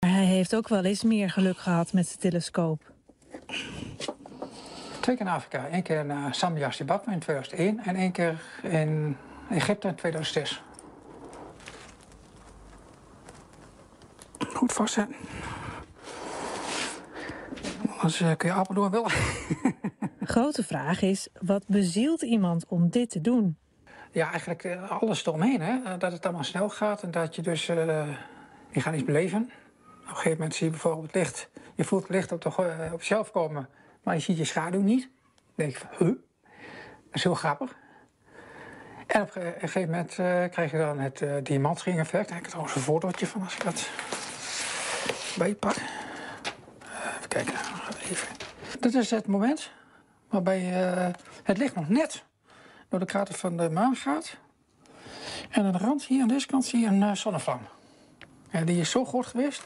Maar hij heeft ook wel eens meer geluk gehad met de telescoop. Twee keer in Afrika. Eén keer naar Zambia Zimbabwe in 2001 en één keer in Egypte in 2006. Goed vastzetten. Anders eh, kun je Apeldoorn wel. Grote vraag is, wat bezielt iemand om dit te doen? Ja, eigenlijk eh, alles eromheen. Hè? Eh, Dat het allemaal snel gaat en dat je dus... eh, je gaat iets beleven. Op een gegeven moment zie je bijvoorbeeld licht. Je voelt het licht op, de, eh, op jezelf komen. Maar je ziet je schaduw niet. Dan denk je van, huh? Dat is heel grappig. En op een gegeven moment eh, krijg je dan het eh diamantring effect. Daar heb ik trouwens een fotootje van als ik dat bij pak. Eh, even kijken. Even. Dit is het moment waarbij het licht nog net door de krater van de maan gaat. En aan de rand hier aan deze kant zie je een zonnevlam. En die is zo groot geweest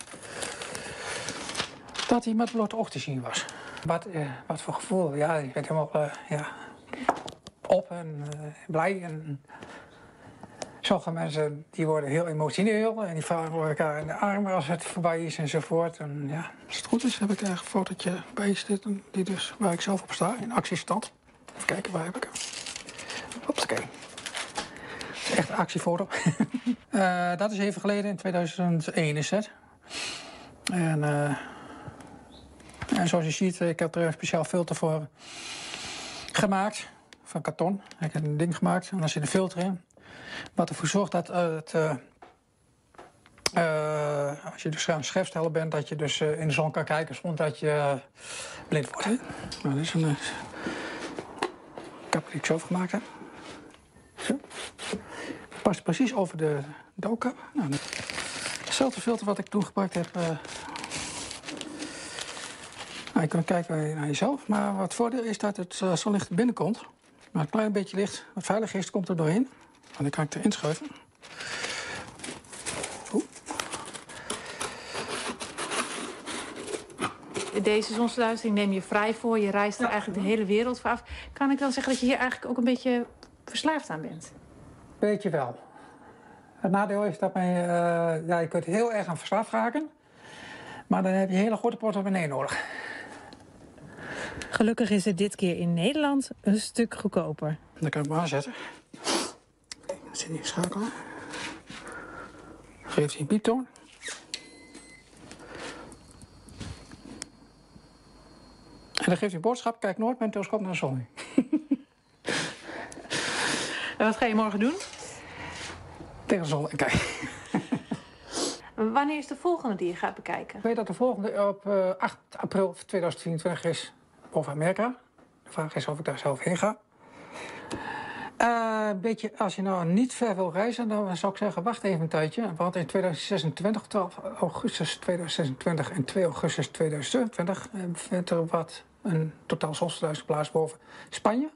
dat hij met blote oog te zien was. Wat, eh, wat voor gevoel. Ja, je bent helemaal eh, ja, op en eh, blij. En sommige mensen die worden heel emotioneel en die vallen elkaar in de armen als het voorbij is enzovoort. En ja, als het goed is heb ik er een fotootje bij zitten die dus, waar ik zelf op sta in actiestand. Even kijken, waar heb ik hem? Dat echt actiefoto. Eh, dat is even geleden, in 2001 is het. En, eh, en zoals je ziet, ik heb er een speciaal filter voor gemaakt. Van karton. Ik heb een ding gemaakt en daar zit een filter in. Wat ervoor zorgt dat het... eh, als je dus aan schriftstellen bent, dat je dus in de zon kan kijken zonder dat je blind wordt. Hè? Nou, dit is een uh, ik gemaakt. Past precies over de doodkap. Nou, hetzelfde filter wat ik toen gebruikt heb. eh, nou, je kunt kijken naar jezelf, maar wat het voordeel is dat het eh, zonlicht binnenkomt. Maar een klein beetje licht, wat veilig is, komt er doorheen. En dan kan ik erin schuiven. Deze zonsverduistering neem je vrij voor. Je reist er eigenlijk de hele wereld voor af. Kan ik dan zeggen dat je hier eigenlijk ook een beetje verslaafd aan bent? Beetje wel. Het nadeel is dat men, eh, ja, je kunt heel erg aan verslaafd raken. Maar dan heb je een hele grote portemonnee nodig. Gelukkig is het dit keer in Nederland een stuk goedkoper. Dan kan ik hem aanzetten. Kijk, dan zit hij in schakelen. Geeft hij een pieptoon. En dan geeft hij een boodschap. Kijk nooit met een telescoop naar de zon. En wat ga je morgen doen? Tegen zon en kijken. Wanneer is de volgende die je gaat bekijken? Ik weet dat de volgende op eh, 8 april 2024 is boven Amerika. De vraag is of ik daar zelf heen ga. Eh, een beetje, als je nou niet ver wil reizen, dan zou ik zeggen, wacht even een tijdje. Want in 2026, 12 augustus 2026 en 2 augustus 2027 eh, vindt er wat een totaal zonsverduistering plaats boven Spanje.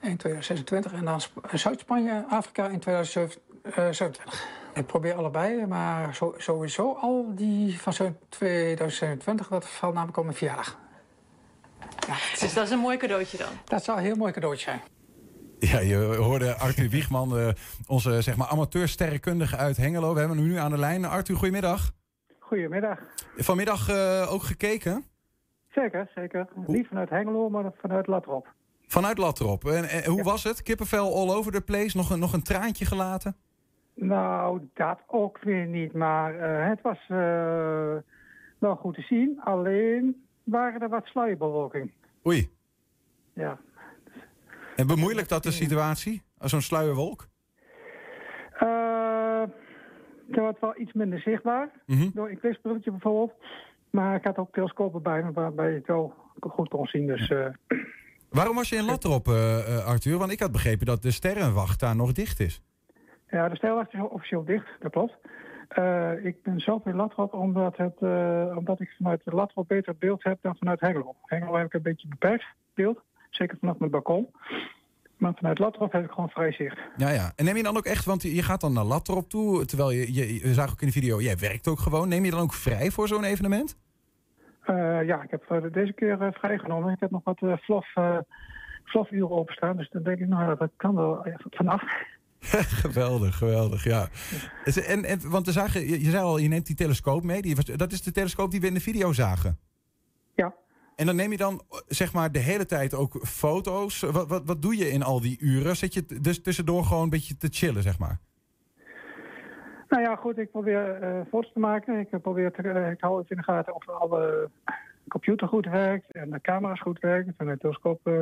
In 2026 en dan Sp- Zuid-Spanje, Afrika in 2027. Ik probeer allebei, maar sowieso al die van zo- 2027, dat valt namelijk op mijn verjaardag. Ja, Dus dat is een mooi cadeautje dan. dat zou een heel mooi cadeautje zijn. Ja, je hoorde Arthur Wiegman, eh, onze zeg maar, amateursterrenkundige uit Hengelo. We hebben hem nu aan de lijn. Arthur, goedemiddag. Goedemiddag. Vanmiddag eh, ook gekeken? Zeker, zeker. Niet vanuit Hengelo, maar vanuit Latrop. Vanuit Latrop. En, en hoe was het? Kippenvel all over the place? Nog een, nog een traantje gelaten? Nou, dat ook weer niet, maar eh, het was eh, wel goed te zien. Alleen waren er wat sluierbewolking. Oei. Ja. En bemoeilijkt dat de situatie? Zo'n sluierwolk? Eh het was wel iets minder zichtbaar, Mhm. door een eclipsebrilletje bijvoorbeeld. Maar ik had ook telescopen bij me waarbij je het wel goed kon zien. Dus eh, Waarom was je in Latrop, eh, eh, Arthur? Want ik had begrepen dat de sterrenwacht daar nog dicht is. Ja, de stijlwacht is officieel dicht, dat klopt. Eh, ik ben zelf in Latrop omdat, het, omdat ik vanuit Latrop beter beeld heb dan vanuit Hengelo. Hengelo heb ik een beetje beperkt beeld, zeker vanaf mijn balkon. Maar vanuit Latrop heb ik gewoon vrij zicht. Ja, ja. En neem je dan ook echt, want je gaat dan naar Latrop toe, terwijl je, je, je zag ook in de video, jij werkt ook gewoon. Neem je dan ook vrij voor zo'n evenement? Eh, ja, ik heb eh, deze keer eh, vrijgenomen. Ik heb nog wat eh flof, eh flofuren openstaan, dus dan denk ik, nou, dat kan wel vanaf. geweldig, geweldig, ja. En, en, want we zagen, je, je zei al, je neemt die telescoop mee. Die, was- dat is de telescoop die we in de video zagen. Ja. En dan neem je dan zeg maar de hele tijd ook foto's. Wat, wat, wat doe je in al die uren? Zit je dus tussendoor gewoon een beetje te chillen, zeg maar? Nou ja, goed, ik probeer eh, foto's te maken. Ik probeer te, eh, ik hou het in de gaten of alle computer goed werkt en de camera's goed werken en de telescoop, eh,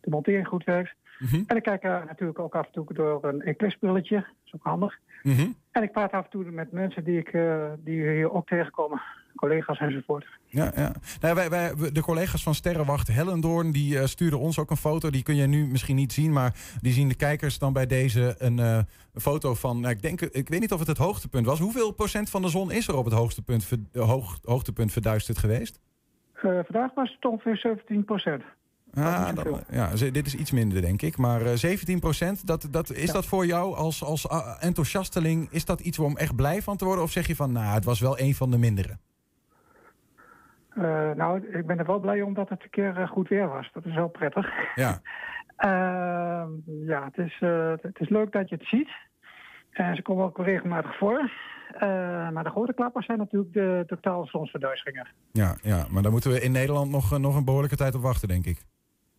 de montering goed werkt. Mhm, En ik kijk eh, natuurlijk ook af en toe door een eclipsebrilletje. Dat is ook handig. mhm. En ik praat af en toe met mensen die, ik, eh, die hier ook tegenkomen. Collega's enzovoort. Ja, ja. Nou, wij, wij, de collega's van Sterrenwacht Hellendoorn die eh, sturen ons ook een foto. Die kun je nu misschien niet zien, maar die zien de kijkers dan bij deze een, eh, foto van. Nou, ik, denk, ik weet niet of het het hoogtepunt was. Hoeveel procent van de zon is er op het hoogtepunt, ver- hoog, hoogtepunt verduisterd geweest? Eh, vandaag was het ongeveer 17 procent. Ah, dan, ja, dit is iets minder, denk ik. Maar eh 17 procent, dat, dat, is Ja. dat voor jou als, als ah, enthousiasteling... is dat iets om echt blij van te worden? Of zeg je van, nou, het was wel een van de mindere? Eh, nou, ik ben er wel blij om dat het een keer eh, goed weer was. Dat is wel prettig. Ja, Ehm, ja, het is, eh, het is leuk dat je het ziet. En ze komen ook regelmatig voor. Maar de grote klappers zijn natuurlijk de totale zonsverduisteringen. ja, ja, maar daar moeten we in Nederland nog, nog een behoorlijke tijd op wachten, denk ik.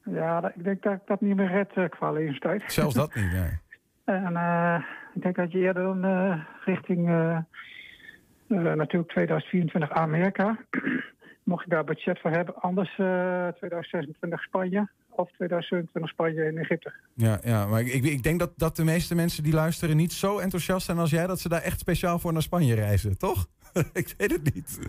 Ja, ik denk dat ik dat niet meer red qua levenstijd. Zelfs dat niet, nee. En ik denk dat je eerder dan richting natuurlijk 2024 Amerika. Mocht je daar budget voor hebben. Anders eh 2026 Spanje of 2027 Spanje en Egypte. Ja, ja maar ik, ik denk dat, dat de meeste mensen die luisteren niet zo enthousiast zijn als jij... dat ze daar echt speciaal voor naar Spanje reizen, toch? ik weet het niet.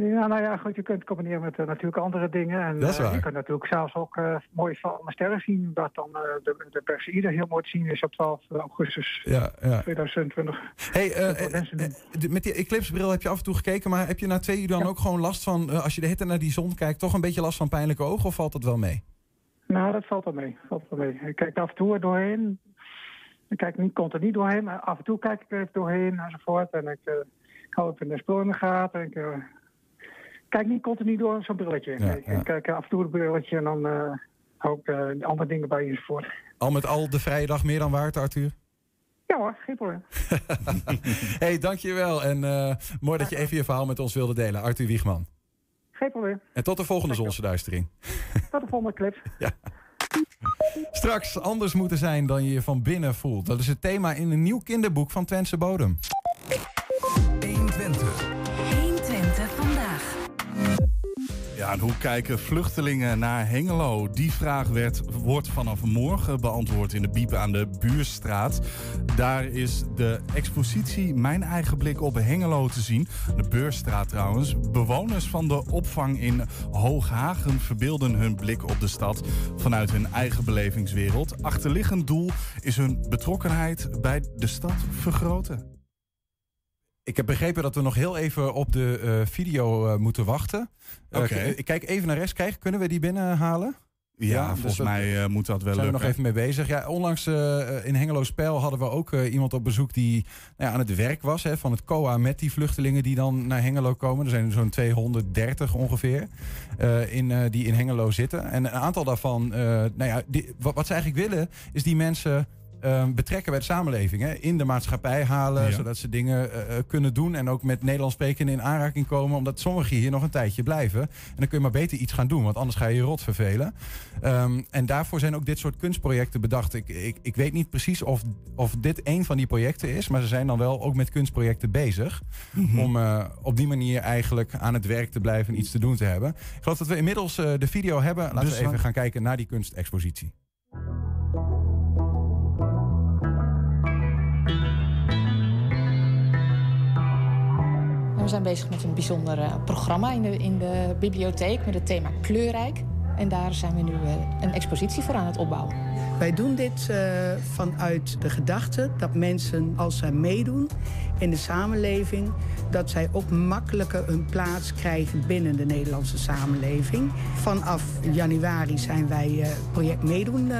Ja, nou ja, goed, je kunt het combineren met eh, natuurlijk andere dingen. En Dat is eh, waar. je kunt natuurlijk zelfs ook eh mooie vallende sterren zien. Dat dan de, de Perseïde heel mooi te zien is op 12 augustus Ja, ja. 2020. Hey, de- met die eclipsebril heb je af en toe gekeken... maar heb je na twee uur dan Ja. ook gewoon last van... als je de hitte naar die zon kijkt... toch een beetje last van pijnlijke ogen of valt dat wel mee? Nou, dat valt wel mee. Valt wel mee. Ik kijk er af en toe er doorheen. Ik kijk niet continu doorheen, maar af en toe kijk ik er even doorheen enzovoort. En ik, ik hou even de spul in de gaten. Ik eh, kijk niet continu door zo'n brilletje. Ja, ik, ja. ik kijk af en toe het brilletje en dan eh hou ik eh, de andere dingen bij enzovoort. Al met al de vrije dag meer dan waard, Arthur? Ja hoor, geen probleem. hey, dankjewel. En eh, mooi dat je even je verhaal met ons wilde delen. Arthur Wiegman. Geen probleem. En tot de volgende zonsverduistering. Tot de volgende clip. Straks anders moeten zijn dan je je van binnen voelt. Dat is het thema in een nieuw kinderboek van Twentse Bodem. 120. 120 hoe kijken vluchtelingen naar Hengelo? Die vraag werd, wordt vanaf morgen beantwoord in de Biep aan de Buurstraat. Daar is de expositie Mijn eigen blik op Hengelo te zien. De Beurstraat trouwens. Bewoners van de opvang in Hooghagen verbeelden hun blik op de stad vanuit hun eigen belevingswereld. Achterliggend doel is hun betrokkenheid bij de stad vergroten. Ik heb begrepen dat we nog heel even op de eh, video eh, moeten wachten. Eh, Oké. ik kijk even naar rechts. Krijg, kunnen we die binnenhalen? Ja, Ja, dus volgens mij moet dat wel Daar zijn we lukken. nog even mee bezig. Ja, onlangs in Hengelo Spel hadden we ook iemand op bezoek die nou ja, aan het werk was hè, van het COA met die vluchtelingen die dan naar Hengelo komen. Er zijn zo'n 230 ongeveer in, die in Hengelo zitten. En een aantal daarvan, nou ja, die, wat, wat ze eigenlijk willen, is die mensen. Eh, betrekken bij de samenleving, hè, in de maatschappij halen, Ja. zodat ze dingen eh, eh, kunnen doen en ook met Nederlands sprekenden in aanraking komen, omdat sommigen hier nog een tijdje blijven. En dan kun je maar beter iets gaan doen, want anders ga je je rot vervelen. Ehm, en daarvoor zijn ook dit soort kunstprojecten bedacht. Ik, ik, ik weet niet precies of, of dit een van die projecten is, maar ze zijn dan wel ook met kunstprojecten bezig. Om eh, op die manier eigenlijk aan het werk te blijven en iets te doen te hebben. Ik geloof dat we inmiddels de video hebben. Laten Dus we even dan- gaan kijken naar die kunstexpositie. We zijn bezig met een bijzonder eh, programma in de, in de bibliotheek met het thema kleurrijk. En daar zijn we nu eh, een expositie voor aan het opbouwen. Wij doen dit eh, vanuit de gedachte dat mensen, als zij meedoen in de samenleving, dat zij ook makkelijker een plaats krijgen binnen de Nederlandse samenleving. Vanaf januari zijn wij eh, project meedoen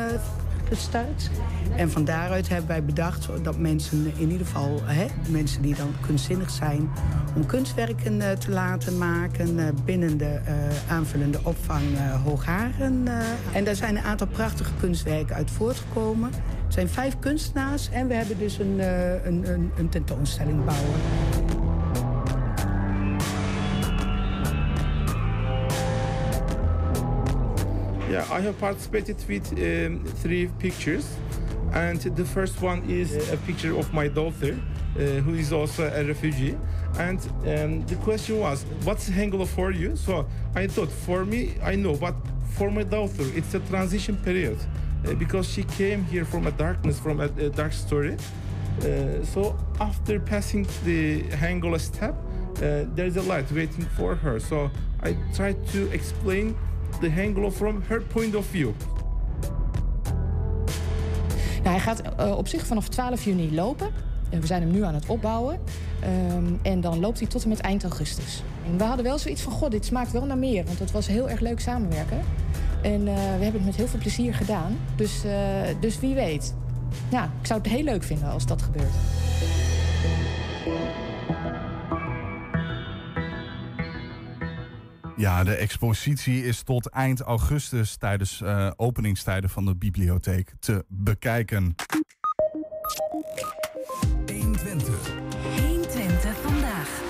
En van daaruit hebben wij bedacht dat mensen, in ieder geval hè, mensen die dan kunstzinnig zijn, om kunstwerken eh, te laten maken eh, binnen de eh, aanvullende opvang Hoogharen. En daar zijn een aantal prachtige kunstwerken uit voortgekomen. Het zijn vijf kunstenaars en we hebben dus een, een, een, een tentoonstelling bouwen. Yeah, I have participated with um, three pictures. And the first one is a picture of my daughter, uh, who is also a refugee. And um, the question was, what's Hengelo for you? So I thought, for me, I know, but for my daughter, it's a transition period uh, because she came here from a darkness, from a, a dark story. Uh, so after passing the Hengelo step, uh, there's a light waiting for her. So I tried to explain the Hengelo from her point of view. Nou, hij gaat uh, op zich vanaf 12 juni lopen. We zijn hem nu aan het opbouwen. Um, en dan loopt hij tot en met eind augustus. En we hadden wel zoiets van, god, dit smaakt wel naar meer. Want het was heel erg leuk samenwerken. En uh, we hebben het met heel veel plezier gedaan. Dus, dus wie weet. Ja, ik zou het heel leuk vinden als dat gebeurt. Ja, de expositie is tot eind augustus tijdens uh, openingstijden van de bibliotheek te bekijken. 120. 120 vandaag.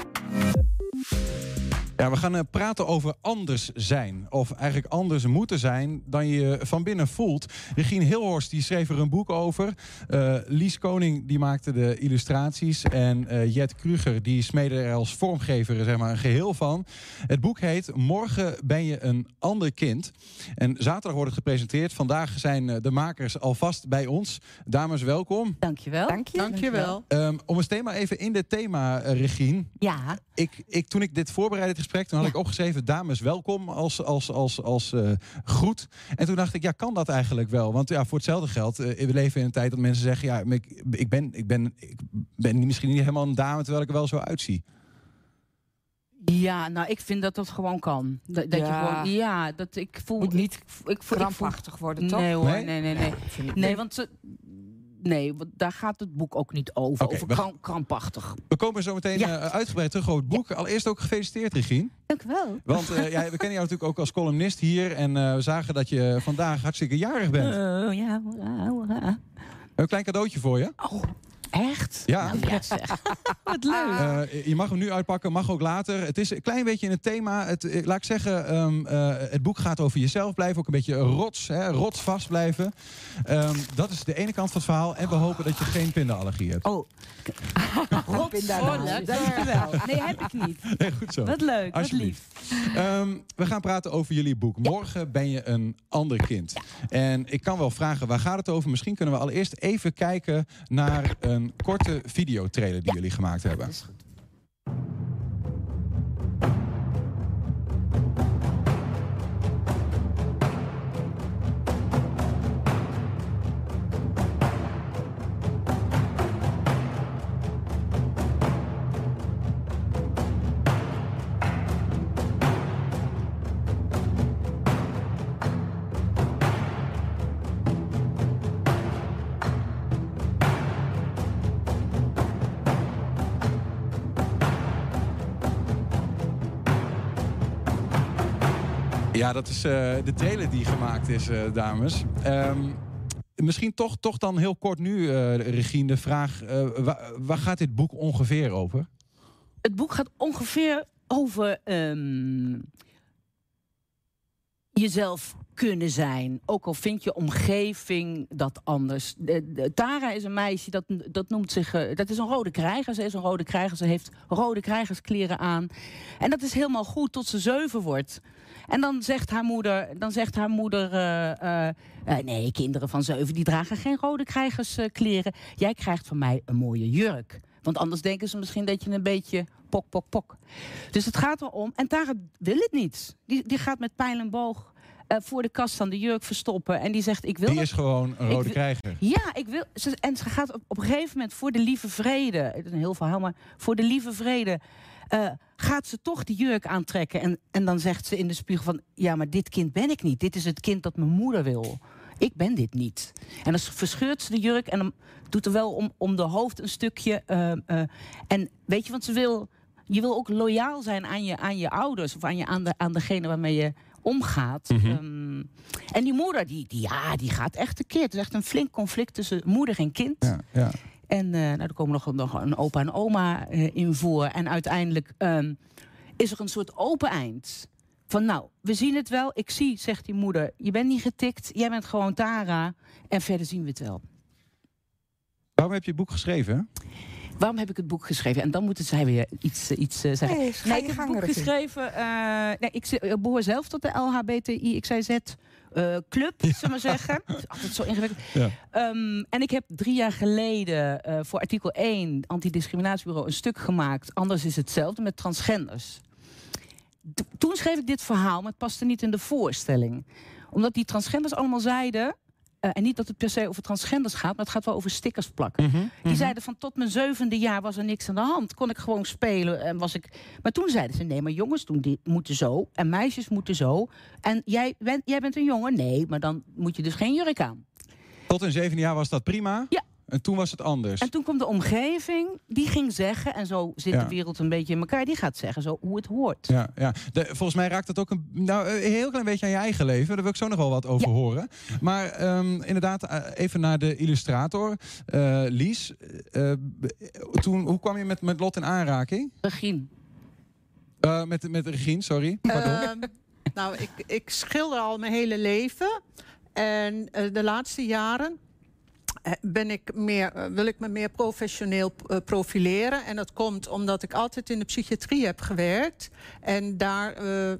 Ja, we gaan uh, praten over anders zijn. Of eigenlijk anders moeten zijn dan je van binnen voelt. Regine Hilhorst die schreef er een boek over. Uh, Lies Koning die maakte de illustraties. En uh, Jet Kruger die smeedde er als vormgever zeg maar, een geheel van. Het boek heet Morgen ben je een ander kind. En zaterdag wordt het gepresenteerd. Vandaag zijn de makers alvast bij ons. Dames, welkom. Dankjewel. Dank je. Dankjewel. Um, om eens thema even in dit thema, Regine. Ja. Ik, ik, toen ik dit voorbereidde gesprek, toen had ja. ik opgeschreven... dames, welkom als, als, als, als uh, groet. En toen dacht ik, ja, kan dat eigenlijk wel? Want ja, voor hetzelfde geld, uh, we leven in een tijd dat mensen zeggen... ja, ik, ik, ben, ik, ben, ik ben misschien niet helemaal een dame... terwijl ik er wel zo uitzie. Ja, nou, ik vind dat dat gewoon kan. Dat, dat ja. je gewoon, ja, dat ik voel... Moet niet ik, voel, krampachtig worden, toch? Nee hoor, Nee? nee, nee, nee. Nee, nee want... Nee, want daar gaat het boek ook niet over. Oké, over we- krampachtig. We komen zo meteen Ja. eh, uitgebreid terug over het boek. Allereerst ook gefeliciteerd, Regine. Dank u wel. Want eh, ja, we kennen jou natuurlijk ook als columnist hier. En eh, we zagen dat je vandaag hartstikke jarig bent. Oh, ja, hoera, hoera. Een klein cadeautje voor je. Oh, echt? Ja. Nou, ja zeg. Wat leuk. Eh, je mag hem nu uitpakken, mag ook later. Het is een klein beetje in het thema. Het, eh, laat ik zeggen, ehm, eh, het boek gaat over jezelf blijven. Ook een beetje rots, hè, rotsvast blijven. Ehm, dat is de ene kant van het verhaal. En we hopen dat je geen pindaallergie hebt. Oh. Rotsvolle, dankjewel. Nee, heb ik niet. Nee, goed zo. Wat leuk, wat Alsjeblieft. lief. Ehm, we gaan praten over jullie boek. Morgen ben je een ander kind. En ik kan wel vragen, waar gaat het over? Misschien kunnen we allereerst even kijken naar een korte videotrailer die jullie gemaakt hebben. Ja, dat is eh, de trailer die gemaakt is, eh, dames. Ehm, misschien toch, toch dan heel kort nu, eh, Regine, de vraag... eh, wa- waar gaat dit boek ongeveer over? Het boek gaat ongeveer over ehm, jezelf kunnen zijn. Ook al vindt je omgeving dat anders. De, Tara is een meisje dat, dat noemt zich. dat is een rode krijger. Ze is een rode krijger. Ze heeft rode krijgerskleren aan. En dat is helemaal goed tot ze zeven wordt. En dan zegt haar moeder, dan zegt haar moeder eh, eh, eh, nee, kinderen van zeven die dragen geen rode krijgerskleren. Jij krijgt van mij een mooie jurk. Want anders denken ze misschien dat je een beetje pok, pok, pok. Dus het gaat erom. En Tara wil het niet. Die, die gaat met pijl en boog voor de kast van de jurk verstoppen. En die zegt, ik wil Die dat is gewoon een rode krijger. ja, ik wil. Ze, en ze gaat op, op een gegeven moment voor de lieve vrede. Het is een heel verhaal, maar voor de lieve vrede. Eh, gaat ze toch die jurk aantrekken. En, en dan zegt ze in de spiegel van... Ja, maar dit kind ben ik niet. Dit is het kind dat mijn moeder wil. Ik ben dit niet. En dan verscheurt ze de jurk en dan doet er wel om, om de hoofd een stukje. eh, eh, en weet je, want ze wil... Je wil ook loyaal zijn aan je, aan je ouders. Of aan, je, aan, de, aan degene waarmee je omgaat. Mhm. Ehm, en die moeder, die, die, ja, die gaat echt tekeer. Het is echt een flink conflict tussen moeder en kind. Ja, ja. En eh, nou, er komen nog, nog een opa en oma eh, in voor. En uiteindelijk ehm, is er een soort open eind. Van nou, we zien het wel. Ik zie, zegt die moeder, je bent niet getikt. Jij bent gewoon Tara. En verder zien we het wel. Waarom heb je het boek geschreven? Waarom heb ik het boek geschreven? En dan moeten zij weer iets, eh, iets zeggen. Nee, ik heb het boek geschreven. eh, nee, ik, ik behoor zelf tot de LHBTI, XYZ eh, club, zullen we maar zeggen. Het is altijd zo ingewikkeld. Ja. Ehm, en ik heb drie jaar geleden eh, voor artikel 1, antidiscriminatiebureau, een stuk gemaakt. Anders is hetzelfde met transgenders. Toen schreef ik dit verhaal, maar het paste niet in de voorstelling. Omdat die transgenders allemaal zeiden. Eh, en niet dat het per se over transgenders gaat, maar het gaat wel over stickers plakken. Mhm, Die mhm. zeiden van tot mijn zevende jaar was er niks aan de hand. Kon ik gewoon spelen en was ik. Maar toen zeiden ze: nee, maar jongens doen moeten zo. En meisjes moeten zo. En jij bent, jij bent een jongen? Nee, maar dan moet je dus geen jurk aan. Tot een zevende jaar was dat prima. Ja. En toen was het anders. En toen kwam de omgeving, die ging zeggen, en zo zit Ja. de wereld een beetje in elkaar, die gaat zeggen zo hoe het hoort. Ja, ja. De, volgens mij raakt het ook een, nou, een heel klein beetje aan je eigen leven. Daar wil ik zo nog wel wat over horen. Maar ehm, inderdaad, eh, even naar de illustrator. eh, Lies, eh, eh, toen, hoe kwam je met, met Lot in aanraking? Regine. Eh, met, met Regine, sorry. Pardon. Ehm, nou, ik, ik schilder al mijn hele leven. En eh, de laatste jaren eh, ben ik meer, eh, wil ik me meer professioneel eh, profileren. En dat komt omdat ik altijd in de psychiatrie heb gewerkt. En daar eh,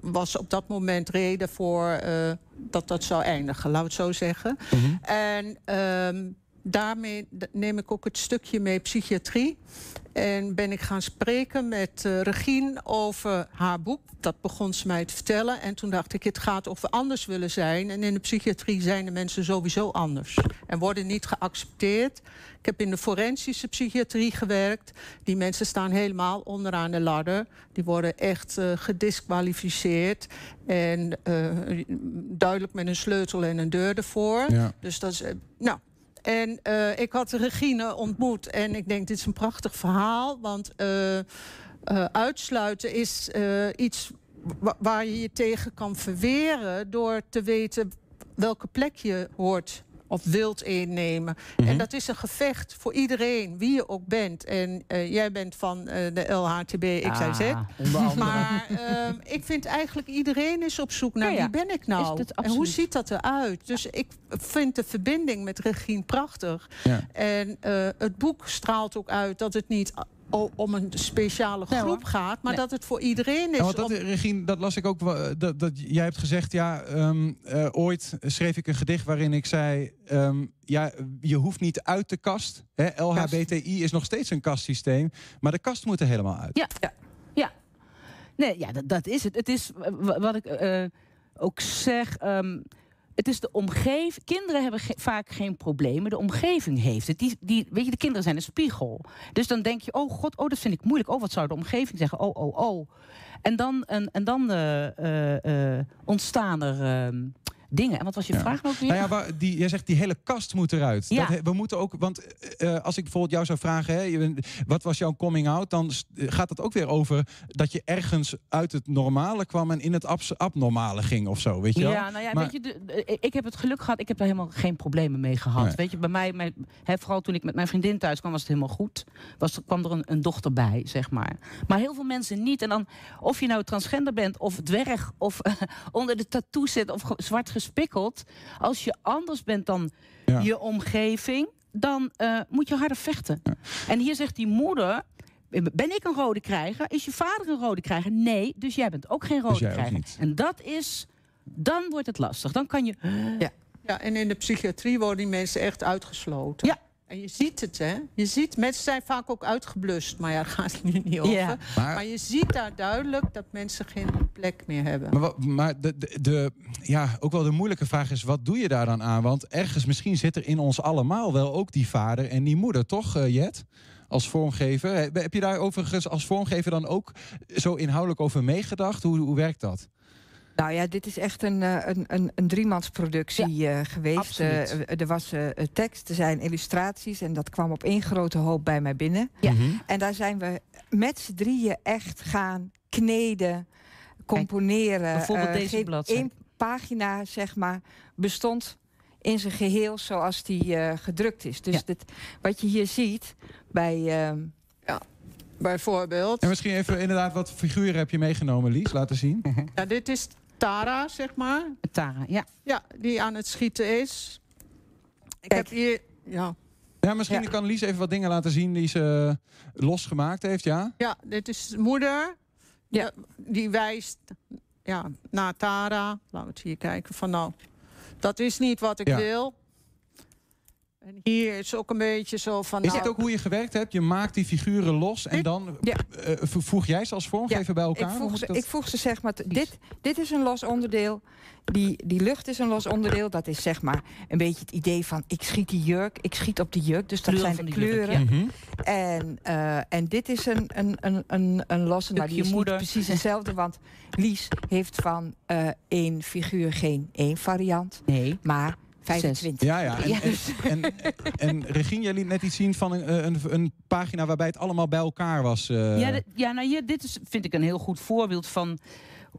was op dat moment reden voor eh, dat dat zou eindigen, laat het zo zeggen. En ehm, daarmee neem ik ook het stukje mee psychiatrie. En ben ik gaan spreken met eh, Regine over haar boek. Dat begon ze mij te vertellen. En toen dacht ik, het gaat of we anders willen zijn. En in de psychiatrie zijn de mensen sowieso anders. En worden niet geaccepteerd. Ik heb in de forensische psychiatrie gewerkt. Die mensen staan helemaal onderaan de ladder. Die worden echt eh, gedisqualificeerd. En eh, duidelijk met een sleutel en een deur ervoor. Ja. Dus dat is... nou, en eh, ik had Regine ontmoet en ik denk, dit is een prachtig verhaal. Want eh, eh, uitsluiten is iets wa- waar je je tegen kan verweren... door te weten welke plek je hoort of wilt innemen. En dat is een gevecht voor iedereen, wie je ook bent. En eh, jij bent van eh, de LHTB, XYZ. Andere. maar ehm, ik vind eigenlijk iedereen is op zoek naar Ja, ja. wie ben ik nou? En hoe ziet dat eruit? Dus ik vind de verbinding met Regine prachtig. Ja. En eh, het boek straalt ook uit dat het niet om een speciale groep gaat, maar Nee. dat het voor iedereen is. Ja, want dat, om- Regine, dat las ik ook. wel, Dat, dat, jij hebt gezegd, ja, ehm, eh, ooit schreef ik een gedicht waarin ik zei... ehm, ja, je hoeft niet uit de kast. Hè? LHBTI is nog steeds een kastsysteem. Maar de kast moet er helemaal uit. Ja, ja. ja. Nee, ja, dat, dat is het. Het is eh, wa- wat ik eh, ook zeg. ehm, het is de omgeving. Kinderen hebben vaak geen problemen. De omgeving heeft het. Die, die, weet je, de kinderen zijn een spiegel. Dus dan denk je, oh god, oh, dat vind ik moeilijk. Oh, wat zou de omgeving zeggen? Oh, oh, oh. En dan, en, en dan eh, eh, eh, ontstaan er ehm, dingen. En wat was je Ja. vraag nou weer? Nou ja, waar, die, jij zegt die hele kast moet eruit. Ja. Dat, we moeten ook, want eh, als ik bijvoorbeeld jou zou vragen, hè, wat was jouw coming out? Dan gaat het ook weer over dat je ergens uit het normale kwam en in het abnormale ging of zo, weet je wel? Ja, nou ja, Maar- weet je, de, ik heb het geluk gehad. Ik heb daar helemaal geen problemen mee gehad. Nee. Weet je, bij mij, mijn, hè, vooral toen ik met mijn vriendin thuis kwam, was het helemaal goed. Was, kwam er een, een dochter bij, zeg maar. Maar heel veel mensen niet. En dan, of je nou transgender bent, of dwerg, of onder de tattoo zit, of zwart gespikkeld. Als je anders bent dan Ja. je omgeving, dan eh, moet je harder vechten. En hier zegt die moeder. Ben ik een rode krijger? Is je vader een rode krijger? Nee, dus jij bent ook geen rode jij ook krijger. niet. En dat is, dan wordt het lastig. Dan kan je. Ja. ja, en in de psychiatrie worden die mensen echt uitgesloten. Ja. En je ziet het, hè? Je ziet, mensen zijn vaak ook uitgeblust, maar ja, daar gaat het nu niet over. Ja. Maar- Maar, je ziet daar duidelijk dat mensen geen plek meer hebben. Maar, wat- maar de, de, de, ja, ook wel de moeilijke vraag is, wat doe je daar dan aan? Want ergens misschien zit er in ons allemaal wel ook die vader en die moeder, toch eh, Jet? Als vormgever. Heb heb je daar overigens als vormgever dan ook zo inhoudelijk over meegedacht? Hoe, hoe werkt dat? Nou ja, dit is echt een, eh, een, een, een driemansproductie eh, geweest. Eh, er was eh, tekst, er zijn illustraties en dat kwam op één grote hoop bij mij binnen. Ja. Mhm. En daar zijn we met z'n drieën echt gaan kneden, componeren. bijvoorbeeld eh, deze bladzijde. één pagina, zeg maar, bestond in zijn geheel zoals die eh, gedrukt is. Dus dit, wat je hier ziet bij... ehm, ja, bijvoorbeeld. En misschien even inderdaad, wat figuren heb je meegenomen, Lies? Laten zien. Ja, dit is Tara, zeg maar. Tara, ja. Ja, die aan het schieten is. Ik heb hier... Ja. Ja, misschien kan Lies even wat dingen laten zien die ze eh, losgemaakt heeft, ja? Ja, dit is de moeder. Ja. Die wijst ja, naar Tara. Laten we het hier kijken. Van nou, dat is niet wat ik Ja. wil. En hier is ook een beetje zo van... Is nou, dit ook hoe je gewerkt hebt? Je maakt die figuren los en dan eh, voeg jij ze als vormgever bij elkaar? Ik voeg, ze, dat? ik voeg ze zeg maar... Dit, dit is een los onderdeel. Die, die lucht is een los onderdeel. Dat is zeg maar een beetje het idee van... ik schiet die jurk, ik schiet op die jurk. Dus dat zijn de die jurk, kleuren. ja. Mhm. en, eh, en dit is een, een, een, een, een losse... Nou, die Stukje is moeder. niet precies hetzelfde. Want Lies heeft van eh, één figuur geen één variant. Nee. Maar 25. Ja, ja. En, Ja. en, en, en Regine, jij liet net iets zien van een, een, een pagina waarbij het allemaal bij elkaar was. eh. Ja, dit- ja nou, hier, dit is, vind ik een heel goed voorbeeld van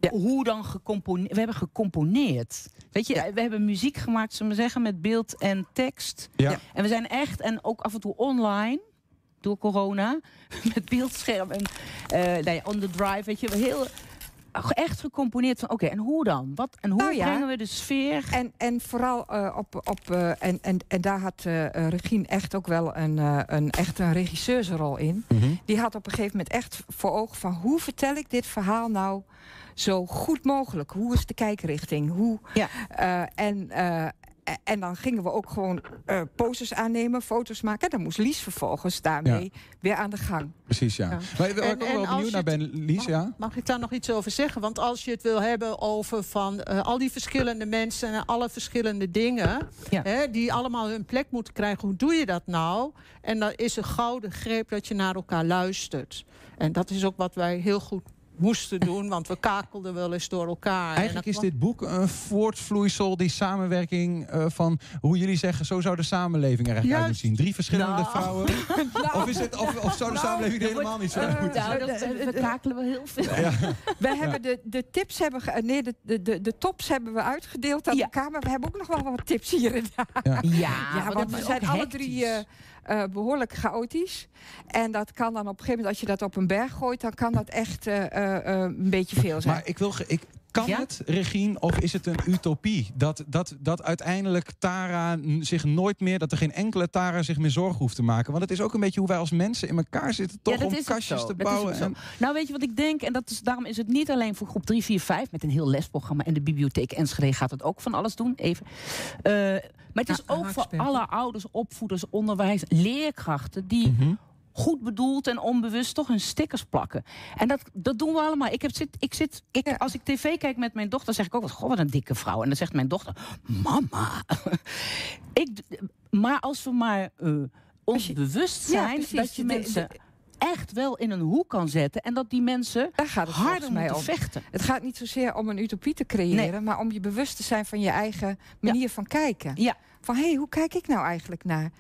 hoe dan gecomponeerd. We hebben gecomponeerd. Weet je, we hebben muziek gemaakt, zullen we zeggen, met beeld en tekst. Ja. En we zijn echt, en ook af en toe online, door corona, met beeldscherm en eh nou ja, on the drive, weet je, heel echt gecomponeerd van, oké, en hoe dan? Wat, en hoe Nou ja. brengen we de sfeer? En, en vooral eh, op. op eh, en, en, en daar had eh eh, Regine echt ook wel een, eh, een, echt een regisseursrol in. Mhm. Die had op een gegeven moment echt voor ogen van hoe vertel ik dit verhaal nou zo goed mogelijk? Hoe is de kijkrichting? Hoe, eh, en, eh, en dan gingen we ook gewoon eh posters aannemen, foto's maken. En dan moest Lies vervolgens daarmee weer aan de gang. Precies, ja. Ja. Maar waar En- ik ook wel benieuwd naar ben, Lies, ja? Mag ik daar nog iets over zeggen? Want als je het wil hebben over van eh, al die verschillende mensen en alle verschillende dingen, hè, die allemaal hun plek moeten krijgen, hoe doe je dat nou? En dan is een gouden greep dat je naar elkaar luistert. En dat is ook wat wij heel goed moesten doen, want we kakelden wel eens door elkaar. En Eigenlijk is kwam- dit boek een voortvloeisel, die samenwerking eh, van hoe jullie zeggen, zo zou de samenleving er eigenlijk uit moeten zien. Drie verschillende Nou. vrouwen. Of, is het, of, of zou de samenleving er helemaal niet zo uit moeten zien? Nou, dat, we kakelen wel heel veel. We hebben de, de tips hebben ge- nee, de, de, de, de tops hebben we uitgedeeld aan elkaar, maar we hebben ook nog wel wat tips hier en daar. Ja, maar want we zijn alle hectisch. drie eh, eh, behoorlijk chaotisch. En dat kan dan op een gegeven moment, als je dat op een berg gooit, dan kan dat echt eh, eh, een beetje veel zijn. Maar ik wil, ik, kan het, Regine, of is het een utopie? Dat, dat, dat uiteindelijk Tara zich nooit meer, dat er geen enkele Tara zich meer zorgen hoeft te maken. Want het is ook een beetje hoe wij als mensen in elkaar zitten, toch? ja, om kastjes zo. te Dat bouwen. en- Nou, weet je wat ik denk? En dat is, daarom is het niet alleen voor groep 3, 4, 5... met een heel lesprogramma en de bibliotheek Enschede gaat het ook van alles doen. Even. Eh, maar het is ook voor alle ouders, opvoeders, onderwijs, leerkrachten... die Mhm. Goed bedoeld en onbewust toch hun stickers plakken. En dat, dat doen we allemaal. Ik heb, zit, ik zit, ik, Als ik tv kijk met mijn dochter, zeg ik ook... wat, Goh, wat een dikke vrouw. En dan zegt mijn dochter, mama. ik, maar als we maar eh, ons bewust Ja, zijn... dat je De- de- mensen echt wel in een hoek kan zetten... en dat die mensen Daar gaat het harder volgens mij moeten om. vechten. Het gaat niet zozeer om een utopie te creëren, Nee. maar om je bewust te zijn van je eigen manier van kijken. Ja. Van hé, hey, hoe kijk ik nou eigenlijk naar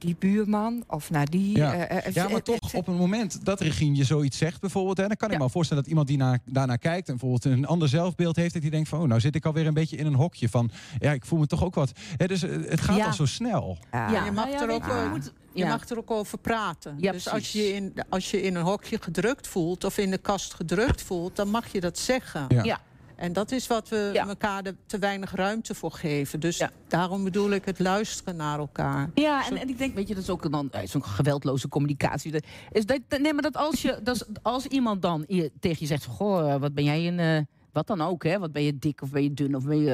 die buurman of naar die. Ja. eh, eh, ja, maar eh, toch op het moment dat Regine je zoiets zegt bijvoorbeeld... Hè, dan kan ik me wel voorstellen dat iemand die naar, daarnaar kijkt... en bijvoorbeeld een ander zelfbeeld heeft... dat hij denkt van, oh, nou zit ik alweer een beetje in een hokje van... ja, ik voel me toch ook wat... Hè, dus het gaat Ja. al zo snel. Ja, je mag, ja, er, ook, je, je moet- je ja. mag er ook over praten. Ja, dus als je, in, als je in een hokje gedrukt voelt of in de kast gedrukt voelt, dan mag je dat zeggen. Ja. Ja. En dat is wat we elkaar er te weinig ruimte voor geven. Dus daarom bedoel ik het luisteren naar elkaar. Ja, en, en ik denk, weet je, dat is ook dan eh, zo'n geweldloze communicatie. Dat Is dat, nee, maar dat als, je, dat als iemand dan je, tegen je zegt: van, Goh, eh, wat ben jij een. eh, wat dan ook, hè? Wat ben je dik of ben je dun of ben je.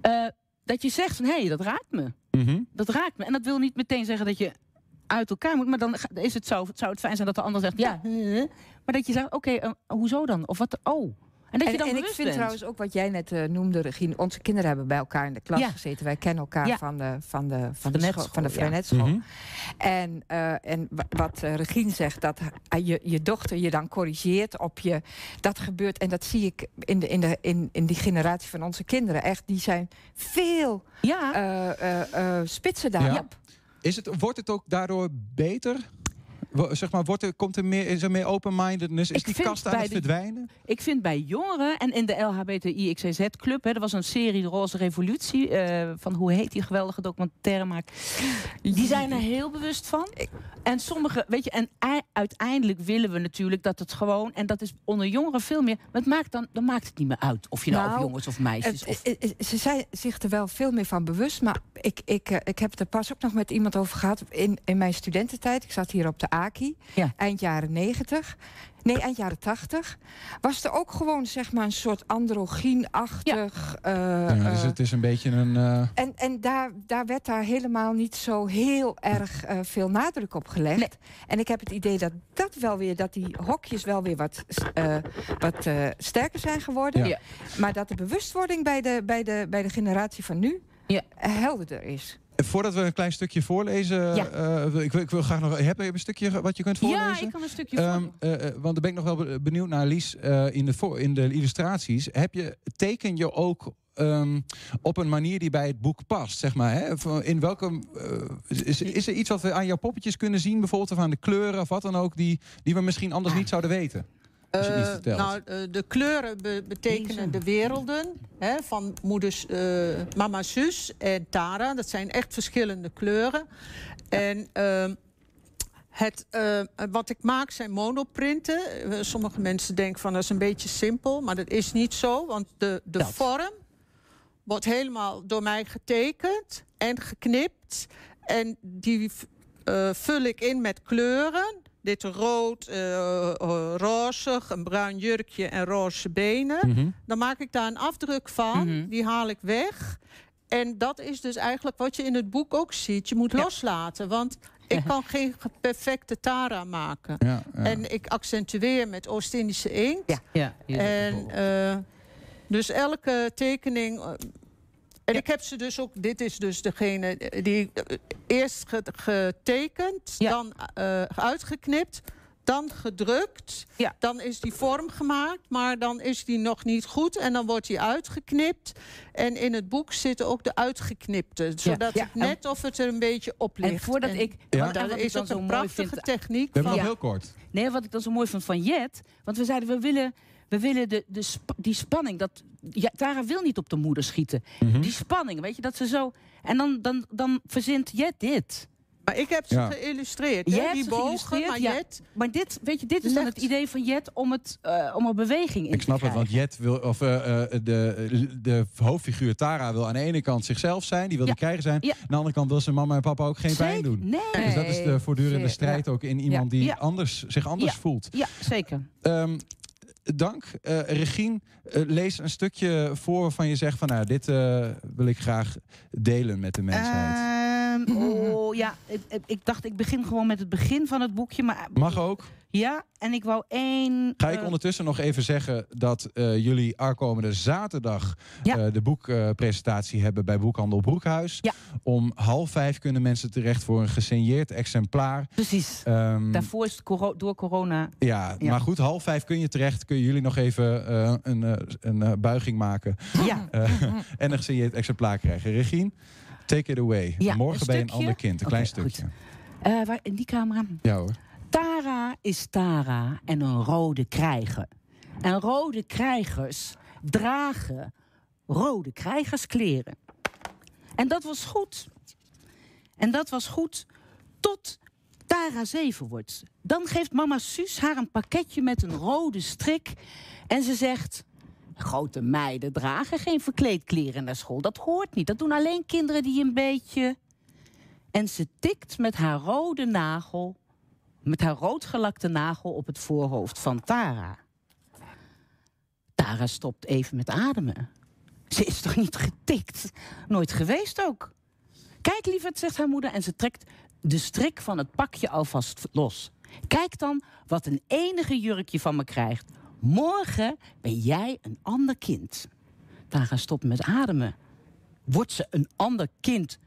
eh, eh, dat je zegt van hé, hey, dat raakt me. Mhm. Dat raakt me. En dat wil niet meteen zeggen dat je uit elkaar moet. Maar dan is het zo, zou het fijn zijn dat de ander zegt ja. Maar dat je zegt, oké, hoezo dan? Of wat? Oh. En dat je dan en ik vind bent. trouwens ook wat jij net eh, noemde, Regine. Onze kinderen hebben bij elkaar in de klas Ja. gezeten. Wij kennen elkaar Ja. van de, van de, van de de, netschool, school, van de ja. En, eh, en wa- wat eh, Regine zegt, dat je, je dochter je dan corrigeert op je. Dat gebeurt, en dat zie ik in, de, in, de, in, in die generatie van onze kinderen. Echt, die zijn veel ja. eh, eh, eh, spitser daarop. Ja. Is het, wordt het ook daardoor beter? Zeg maar, wordt er, komt er meer, is er meer open-mindedness? Is Ik die kast aan het de- verdwijnen? Ik vind bij jongeren en in de LHBTI-XCZ-club... er was een serie, De Roze Revolutie... eh, van hoe heet die geweldige documentairemaker... die zijn er heel bewust van. En sommige, weet je, en ei- uiteindelijk willen we natuurlijk dat het gewoon... en dat is onder jongeren veel meer... maar het maakt dan, dan maakt het niet meer uit of je nou, Nou, of jongens of meisjes... Het- of, ze zijn zich er wel veel meer van bewust. Maar ik, ik, eh, ik heb het er pas ook nog met iemand over gehad. In, in mijn studententijd, ik zat hier op de AKI, eind jaren 90. Nee, eind jaren 80. Was er ook gewoon zeg maar een soort androgyne-achtig. eh, ja, dus eh, het is een beetje een... eh, en en daar, daar werd daar helemaal niet zo heel erg eh, veel nadruk op gelegd. En ik heb het idee dat dat wel weer, dat die hokjes wel weer wat, eh, wat eh, sterker zijn geworden. Ja. Maar dat de bewustwording bij de, bij de, bij de generatie van nu helderder is. Voordat we een klein stukje voorlezen, Ja. eh, wil- ik, wil- ik wil graag nog. Heb je een stukje wat je kunt voorlezen? ja, ik kan een stukje eh, eh, want dan ben ik nog wel be- benieuwd naar Lies eh, in, de voor, in de illustraties. Heb je, teken je ook ehm, op een manier die bij het boek past, zeg maar? Hè? In welke, eh, is, is er iets wat we aan jouw poppetjes kunnen zien, bijvoorbeeld of aan de kleuren of wat dan ook, die, die we misschien anders niet zouden weten? Als je het niet Eh, nou, eh, de kleuren be- betekenen de werelden hè, van moeders, eh, mama, zus en Tara. Dat zijn echt verschillende kleuren. En ehm, het, eh, wat ik maak zijn monoprinten. Sommige mensen denken van dat is een beetje simpel, maar dat is niet zo. Want de, de vorm wordt helemaal door mij getekend en geknipt. En die eh, vul ik in met kleuren. Dit rood, eh, eh, rozig, een bruin jurkje en roze benen. Mhm. Dan maak ik daar een afdruk van. Die haal ik weg. En dat is dus eigenlijk wat je in het boek ook ziet. Je moet loslaten, want ik kan geen ge- perfecte Tara maken. Ja, ja. En ik accentueer met Oost-Indische inkt. Ja, En eh, dus elke tekening. Eh, en ik heb ze dus ook. Dit is dus degene die eh, eerst ge- getekend, dan eh, uitgeknipt, dan gedrukt. Dan is die vorm gemaakt, maar dan is die nog niet goed. En dan wordt die uitgeknipt. En in het boek zitten ook de uitgeknipte. Zodat Ja. het net of het er een beetje op ligt. En voordat ik. Ja. en ik is dan ook zo een mooi prachtige vind. techniek We hebben van. nog heel kort. Nee, wat ik dan zo mooi vond van Jet. Want we zeiden, we willen, we willen de, de sp- die spanning. Dat, ja, Tara wil niet op de moeder schieten. Mhm. Die spanning, weet je, dat ze zo. En dan, dan, dan verzint Jet dit. Maar ik heb ze Ja. geïllustreerd. hè, hebt die ze bogen, geïllustreerd, maar ja. Jet Maar dit, weet je, dit is dan het idee van Jet om, het, eh, om er beweging in Ik snap te het, want Jet wil, of eh, eh, de, de hoofdfiguur Tara wil aan de ene kant zichzelf zijn, die wil die krijger zijn. Ja. Aan de andere kant wil ze mama en papa ook geen pijn doen. Nee. Dus dat is de voortdurende Zeker. strijd ook in iemand Ja. die Ja. anders, zich anders Ja. voelt. Ja, zeker. Ehm, dank. Eh Regine, eh, lees een stukje voor waarvan je zegt van nou, dit eh, wil ik graag delen met de mensheid. Ehm, oh ja, ik, ik- ik dacht ik begin gewoon met het begin van het boekje. Maar Mag ook. ja, en ik wou één. Ga ik eh, ondertussen nog even zeggen dat eh, jullie aankomende zaterdag eh, de boekpresentatie hebben bij Boekhandel Broekhuis. Om half vijf kunnen mensen terecht voor een gesigneerd exemplaar. Precies. Ehm, Daarvoor is het coro- door corona. ja, Ja. maar goed, half vijf kun je terecht. Kun jullie nog even eh, een, eh, een eh, buiging maken. Ja. Eh, en een gesigneerd exemplaar krijgen. Regine, take it away. Ja, Morgen je een ander kind. Een klein stukje. Eh, waar, in die camera. Ja hoor. Tara is Tara en een rode krijger. En rode krijgers dragen rode krijgerskleren. En dat was goed. En dat was goed tot Tara zeven wordt. Dan geeft mama Suus haar een pakketje met een rode strik. En ze zegt... Grote meiden dragen geen verkleedkleren naar school. Dat hoort niet. Dat doen alleen kinderen die een beetje... En ze tikt met haar rode nagel met haar roodgelakte nagel op het voorhoofd van Tara. Tara stopt even met ademen. Ze is toch niet getikt? Nooit geweest ook. Kijk, lieverd, zegt haar moeder en ze trekt de strik van het pakje alvast los. Kijk dan wat een enige jurkje van me krijgt. Morgen ben jij een ander kind. Tara stopt met ademen. Wordt ze een ander kind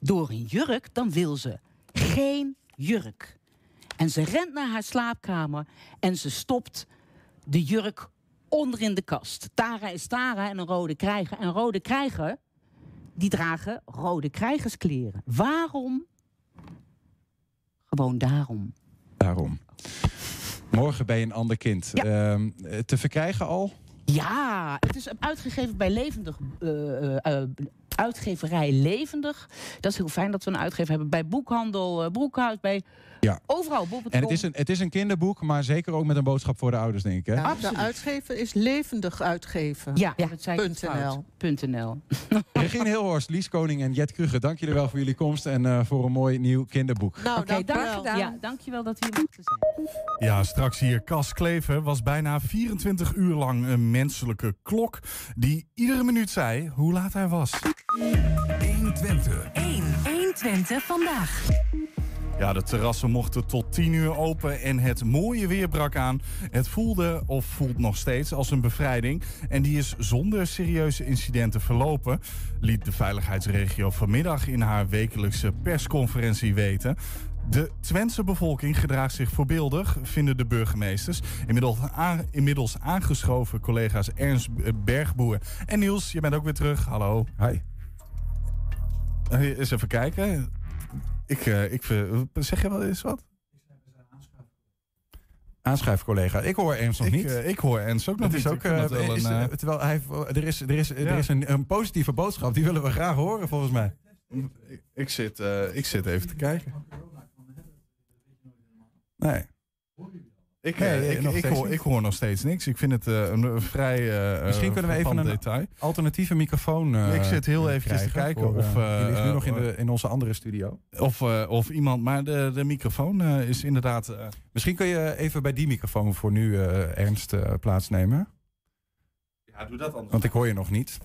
door een jurk, dan wil ze geen jurk. En ze rent naar haar slaapkamer en ze stopt de jurk onder in de kast. Tara is Tara en een rode krijger. En rode krijger, die dragen rode krijgerskleren. Waarom? Gewoon daarom. Daarom. Morgen je een ander kind. Ehm, te verkrijgen al? Ja, het is uitgegeven bij Levendig. eh, eh, eh, uitgeverij Levendig. Dat is heel fijn dat we een uitgever hebben. Bij Boekhandel Broekhuis, bij Ja. overal. bol.com. En het is, een, het is een kinderboek, maar zeker ook met een boodschap voor de ouders, denk ik. Hè? Ja, de uitgever is levendig uitgeven. Ja, dat zei NL. Regine Hilhorst, Lies Koning en Jet Kruger, dank jullie wel voor jullie komst en eh, voor een mooi nieuw kinderboek. Nou, Oké, dank, ja, dankjewel dat we hier mochten zijn. Ja, straks hier Cas Klever was bijna 24 uur lang een menselijke klok die iedere minuut zei hoe laat hij was. 120. 1. 120 vandaag. Ja, de terrassen mochten tot 10 uur open en het mooie weer brak aan. Het voelde, of voelt nog steeds, als een bevrijding. En die is zonder serieuze incidenten verlopen, liet de veiligheidsregio vanmiddag in haar wekelijkse persconferentie weten. De Twentse bevolking gedraagt zich voorbeeldig, vinden de burgemeesters. Inmiddels, aan- inmiddels aangeschoven collega's Ernst Bergboer en Niels, je bent ook weer terug. Hallo. Hi. eens even kijken. Ik, eh, ik, vind- zeg je wel eens wat? Aanschuifcollega. Ik hoor Ernst nog Ik, niet. eh, ik hoor Ernst ook nog Het is niet. ook, eh, wel is, een, eh, eh, terwijl hij, er is, er is, er Ja. is een, een positieve boodschap, die willen we graag horen volgens mij. Ik, ik zit, eh, ik zit even te kijken. Nee. Ik, Nee, eh, ik, nog ik, hoor, niet. ik hoor nog steeds niks. Ik vind het eh, een, vrij eh, Misschien kunnen we even een detail. alternatieve microfoon Ik zit heel eventjes te kijken voor, of, die ligt nu nog in, de, in onze andere studio. Of, eh, of iemand, maar de, de microfoon eh, is inderdaad... eh, Misschien kun je even bij die microfoon voor nu eh, Ernst plaatsnemen. ja, doe dat anders. Want ik hoor je nog niet.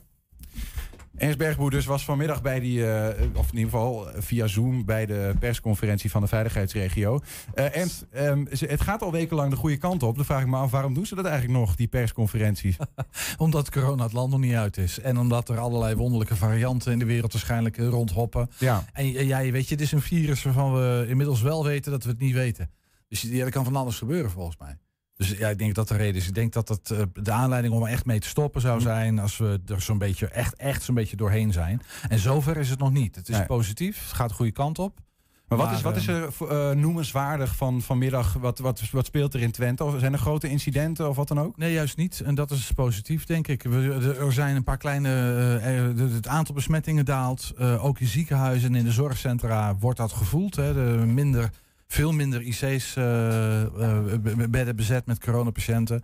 Ernst Bergboer dus was vanmiddag bij die, eh, of in ieder geval eh, via Zoom, bij de persconferentie van de veiligheidsregio. Eh Ernst, ehm, het gaat al wekenlang de goede kant op. Dan vraag ik me af, waarom doen ze dat eigenlijk nog, die persconferenties? Omdat corona het land nog niet uit is. En omdat er allerlei wonderlijke varianten in de wereld waarschijnlijk eh, rondhoppen. Ja. En j- ja, je weet je, het is een virus waarvan we inmiddels wel weten dat we het niet weten. Dus ja, er kan van alles gebeuren volgens mij. Dus ja, ik denk dat de reden is. Ik denk dat dat eh, de aanleiding om er echt mee te stoppen zou zijn als we er zo'n beetje echt, echt zo'n beetje doorheen zijn. En zover is het nog niet. Het is Nee. positief, het gaat de goede kant op. Maar wat is, wat is eh, er eh, noemenswaardig van vanmiddag? Wat, wat, wat speelt er in Twente? Of zijn er grote incidenten of wat dan ook? Nee, juist niet. En dat is positief, denk ik. We, er- zijn een paar kleine. eh, het aantal besmettingen daalt. Ook in ziekenhuizen en in de zorgcentra wordt dat gevoeld. Hè. De minder, veel minder IC's eh, eh, be- bedden bezet met coronapatiënten.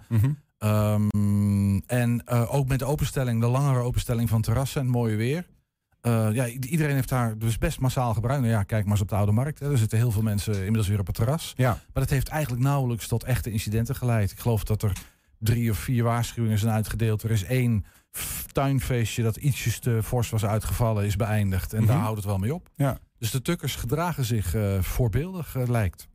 Ehm, en eh, ook met de openstelling, de langere openstelling van terrassen en het mooie weer. Ja, iedereen heeft daar dus best massaal gebruikt. Nou ja, kijk maar eens op de Oude Markt. Hè. Er zitten heel veel mensen inmiddels weer op het terras. Ja. Maar dat heeft eigenlijk nauwelijks tot echte incidenten geleid. Ik geloof dat er drie of vier waarschuwingen zijn uitgedeeld. Er is één tuinfeestje dat ietsjes te fors was uitgevallen, is beëindigd. En daar Mhm. houdt het wel mee op. Ja. Dus de tukkers gedragen zich eh, voorbeeldig, eh, lijkt.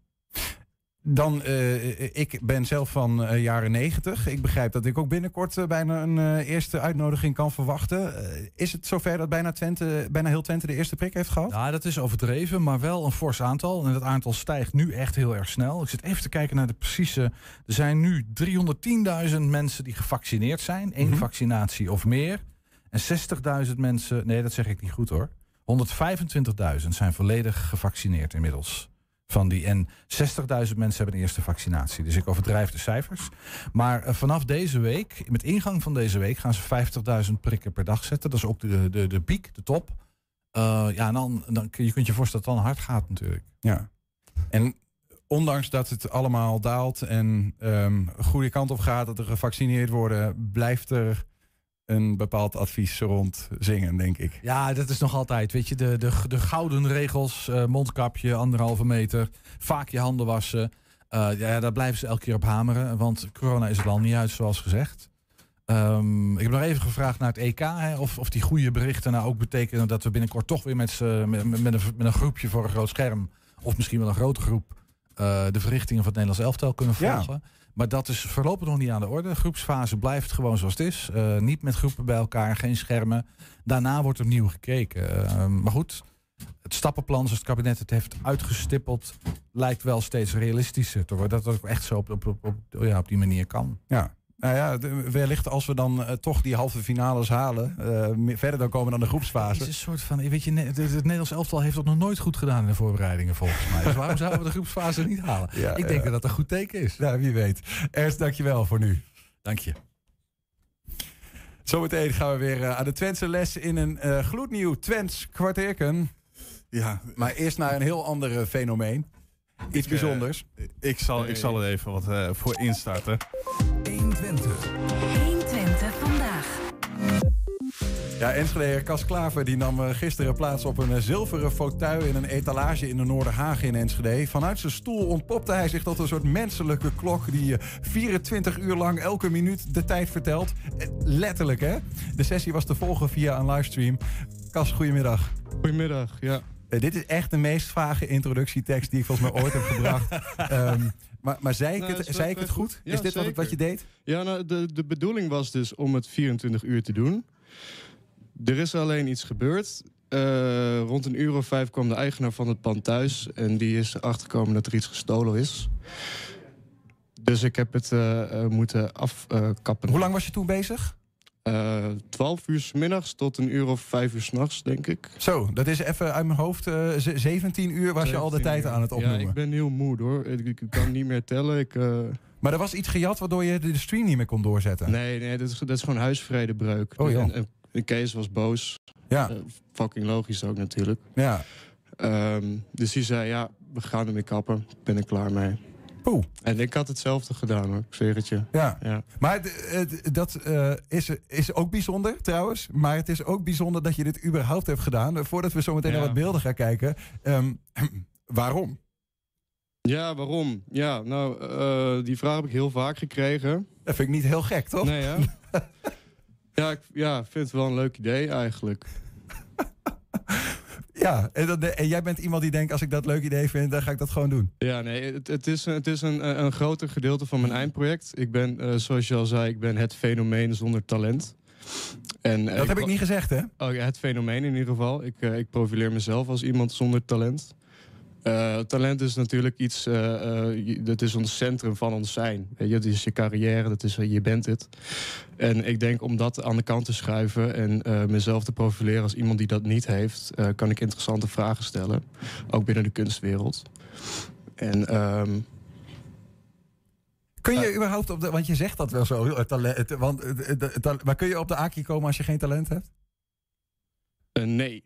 Dan, eh, ik ben zelf van jaren negentig. Ik begrijp dat ik ook binnenkort bijna een eerste uitnodiging kan verwachten. Is het zover dat bijna, Twente, bijna heel Twente de eerste prik heeft gehad? Ja, dat is overdreven, maar wel een fors aantal. En dat aantal stijgt nu echt heel erg snel. Ik zit even te kijken naar de precieze. Er zijn nu 310.000 mensen die gevaccineerd zijn. één Mhm. vaccinatie of meer. En 60.000 mensen. Nee, dat zeg ik niet goed hoor. 125.000 zijn volledig gevaccineerd inmiddels. Van die, en 60.000 mensen hebben een eerste vaccinatie. Dus ik overdrijf de cijfers. Maar eh, vanaf deze week, met ingang van deze week, gaan ze 50.000 prikken per dag zetten. Dat is ook de, de, de piek, de top. Eh, ja, en dan, dan je kunt je voorstellen dat het dan hard gaat natuurlijk. Ja. En ondanks dat het allemaal daalt en ehm goede kant op gaat, dat er gevaccineerd worden, blijft er een bepaald advies rond zingen, denk ik. Ja, dat is nog altijd. Weet je, de, de, de gouden regels, eh, mondkapje, anderhalve meter, vaak je handen wassen. Eh, ja, daar blijven ze elke keer op hameren, want corona is het al niet uit, zoals gezegd. Ehm, ik heb nog even gevraagd naar het EK, hè, of, of die goede berichten nou ook betekenen dat we binnenkort toch weer met, met, met, een, met een groepje voor een groot scherm, of misschien wel een grote groep, eh, de verrichtingen van het Nederlands elftal kunnen Ja. Maar dat is voorlopig nog niet aan de orde. De groepsfase blijft gewoon zoals het is. Eh, niet met groepen bij elkaar, geen schermen. Daarna wordt opnieuw gekeken. Eh, maar goed, het stappenplan zoals het kabinet het heeft uitgestippeld... lijkt wel steeds realistischer te. Dat het ook echt zo op, op, op, ja, op die manier kan. Ja. Nou ja, wellicht als we dan eh, toch die halve finales halen, eh, verder dan komen dan de Het groepsfase. is een soort van, weet je, het, het Nederlands elftal heeft dat nog nooit goed gedaan in de voorbereidingen volgens mij. Dus waarom zouden we de groepsfase niet halen? Ja, ik denk ja. dat dat een goed teken is. Nou, wie weet. Ernst, dankjewel voor nu. Dank je. Zometeen gaan we weer eh, aan de Twentse les in een eh, gloednieuw Twents kwartierken. Ja. Maar eerst naar een heel ander eh, fenomeen. Iets Ik, eh, bijzonders. Ik zal, ik zal er even wat eh, voor instarten. 120. 120 vandaag. Ja, Enschede Cas Klaver die nam eh, gisteren plaats op een zilveren fauteuil in een etalage in de Noorderhagen in Enschede. Vanuit zijn stoel ontpopte hij zich tot een soort menselijke klok die eh, 24 uur lang elke minuut de tijd vertelt. Letterlijk, hè? De sessie was te volgen via een livestream. Cas, goedemiddag. Goedemiddag, ja. Eh, dit is echt de meest vage introductietekst die ik volgens mij ooit heb gebracht. Ehm, maar, maar zei ik Nou, het, zei ik het goed? Ja, is dit wat, wat je deed? Ja, nou, de, de bedoeling was dus om het 24 uur te doen. Er is alleen iets gebeurd. Eh, rond een uur of vijf kwam de eigenaar van het pand thuis. En die is erachter gekomen dat er iets gestolen is. Dus ik heb het eh, moeten afkappen. Hoe lang was je toen bezig? Eh 12 uur s middags tot een uur of vijf uur s'nachts, denk ik. Zo, dat is even uit mijn hoofd. eh, ze- 17 uur was je al de 17 tijd uur. aan het opnoemen. Ja, ik ben heel moe hoor. Ik, ik kan niet meer tellen. Ik, eh, Maar er was iets gejat waardoor je de stream niet meer kon doorzetten. Nee, nee dat, is, dat is gewoon huisvredebreuk. Oh, joh. en, en, en Kees was boos. Ja. Eh, fucking logisch ook natuurlijk. Ja. Ehm, dus die zei, ja, we gaan ermee kappen. Ik ben er klaar mee. Poeh. En ik had hetzelfde gedaan hoor, ik zweer het je. Ja. Ja. Maar dat eh, is, is ook bijzonder trouwens. Maar het is ook bijzonder dat je dit überhaupt hebt gedaan. Voordat we zo meteen Ja. naar wat beelden gaan kijken. Ehm, waarom? Ja, waarom? Ja, nou, eh, die vraag heb ik heel vaak gekregen. Dat vind ik niet heel gek, toch? Nee, ja. ja, ik ja, vind het wel een leuk idee eigenlijk. Ja, en, dat- en jij bent iemand die denkt... als ik dat leuk idee vind, dan ga ik dat gewoon doen. Ja, nee, het, het is, het is een, een groter gedeelte van mijn eindproject. Ik ben, eh, zoals je al zei, ik ben het fenomeen zonder talent. En, eh, Dat heb ik niet gezegd, hè? Oh, ja, het fenomeen in ieder geval. Ik, eh, ik profileer mezelf als iemand zonder talent. Eh, talent is natuurlijk iets, je- dat is ons centrum van ons zijn. Weet je, dat is je carrière, dat is, je bent het. En ik denk om dat aan de kant te schuiven en mezelf te profileren als iemand die dat niet heeft, kan ik interessante vragen stellen. Ook binnen de kunstwereld. En ehm, Kun je überhaupt op de... Want je zegt dat wel zo, talent, want, maar kun je op de Aki komen als je geen talent hebt? Nee,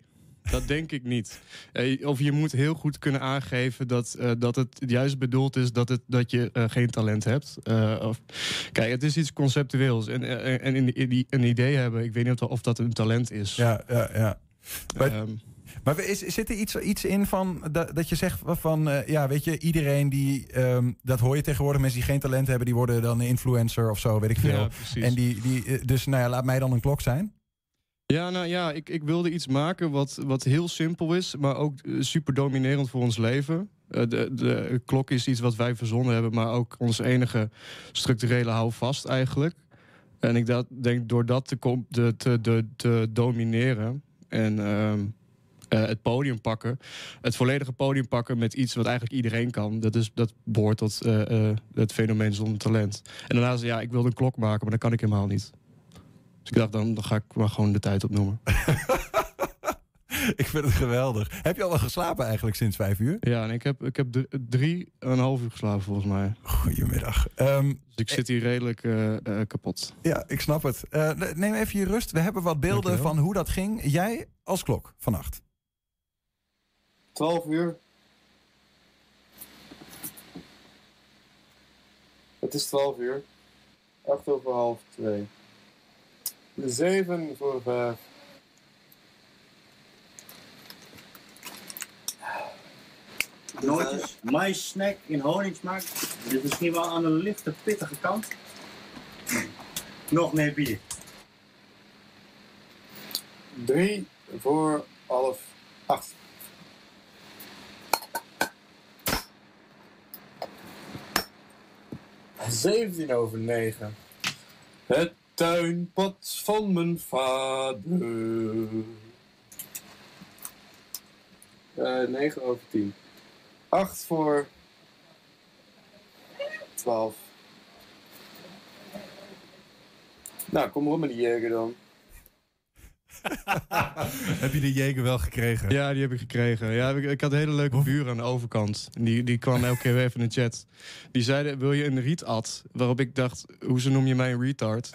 dat denk ik niet. Eh, of je moet heel goed kunnen aangeven dat, eh, dat het juist bedoeld is dat, het, dat je eh, geen talent hebt. Of, kijk, het is iets conceptueels. En, en in, in die- een idee hebben, ik weet niet of, dat een talent is. Ja, ja, ja. Maar, Ehm, maar is, zit er iets, iets in van dat, dat je zegt van, ja, weet je, iedereen die, ehm, dat hoor je tegenwoordig, mensen die geen talent hebben, die worden dan een influencer of zo, weet ik veel. Ja, en die, die, dus nou ja, laat mij dan een klok zijn. Ja, nou ja, ik, ik wilde iets maken wat, wat heel simpel is, maar ook eh, super dominerend voor ons leven. Eh, de, de klok is iets wat wij verzonnen hebben, maar ook ons enige structurele houvast eigenlijk. En ik dat, denk door dat te, te, te domineren en ehm, eh, het podium pakken, het volledige podium pakken met iets wat eigenlijk iedereen kan, dat, is, dat behoort tot het fenomeen zonder talent. En daarnaast, ja, ik wilde een klok maken, maar dat kan ik helemaal niet. Dus ik dacht, dan, dan ga ik maar gewoon de tijd opnoemen. ik vind het geweldig. Heb je al wel geslapen eigenlijk sinds vijf uur? Ja, en ik heb, ik heb dr- drie en een half uur geslapen volgens mij. Goedemiddag. Ehm, dus ik zit hier redelijk eh, eh, kapot. Ja, ik snap het. Eh, neem even je rust. We hebben wat beelden Dankjewel. van hoe dat ging. Jij als klok vannacht. 12 uur. Het is 12 uur. 8 over half 2. 7 voor 5. Nootjes, mais snack in honingsmaak. Dit is misschien wel aan de lichte, pittige kant. Nog meer bier. 3 voor half 8. Zeventien over negen. Het tuinpad van mijn vader. Eh 9 over 10. 8 voor 12. Nou, kom maar op met die jeger dan. heb je de jeger wel gekregen? Ja, die heb ik gekregen. Ja, ik, ik had een hele leuke buur aan de overkant. Die, die kwam elke keer weer even in de chat. Die zeiden, wil je een rietad? Waarop ik dacht, hoezo noem je mij een retard?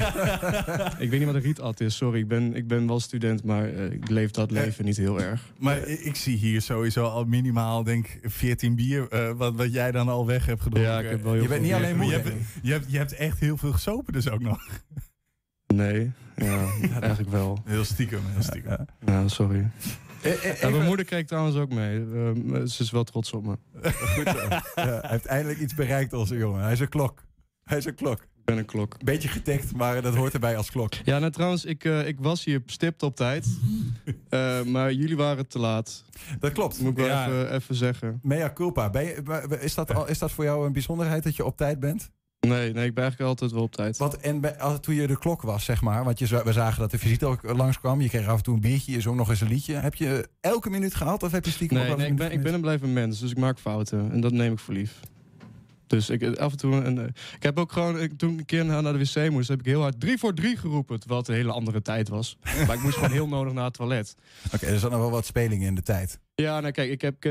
ik weet niet wat een rietad is, sorry. Ik ben, ik ben wel student, maar eh, ik leef dat leven niet heel erg. Maar ik, ik zie hier sowieso al minimaal, denk 14 bier, eh, wat, wat jij dan al weg hebt gedronken. Ja, ik heb wel heel je bent niet alleen moe, je je, hebt, je hebt echt heel veel gesopen dus ook nog. Nee, ja, eigenlijk wel. Heel stiekem, heel stiekem. Ja, sorry. eh, Ja, mijn moeder kijkt trouwens ook mee. Ehm, ze is wel trots op me. Goed zo. Ja, hij heeft eindelijk iets bereikt, onze jongen. Hij is een klok. Hij is een klok. Ik ben een klok. Beetje getikt, maar dat hoort erbij als klok. Ja, nou trouwens, ik, eh, ik was hier stipt op tijd. Eh, maar jullie waren te laat. Dat klopt. Moet ik wel Ja. even, even zeggen. Mea culpa. Ben je, is, dat al, is dat voor jou een bijzonderheid dat je op tijd bent? Nee, nee, ik ben eigenlijk altijd wel op tijd. Want en bij, als, toen je de klok was, zeg maar, want je, we zagen dat de visite ook langskwam. Je kreeg af en toe een biertje, je zong nog eens een liedje. Heb je elke minuut gehaald of heb je stiekem Nee, wel nee ik, een ben, ik ben een blijven mens, dus ik maak fouten. En dat neem ik voor lief. Dus ik, eh, af en toe... Een, eh, ik heb ook gewoon, ik, toen ik een keer naar de wc moest, heb ik heel hard 3 voor 3 geroepen. Terwijl het een hele andere tijd was. maar ik moest gewoon heel nodig naar het toilet. Oké, er zat nog wel wat spelingen in de tijd. Ja, nou kijk, ik heb,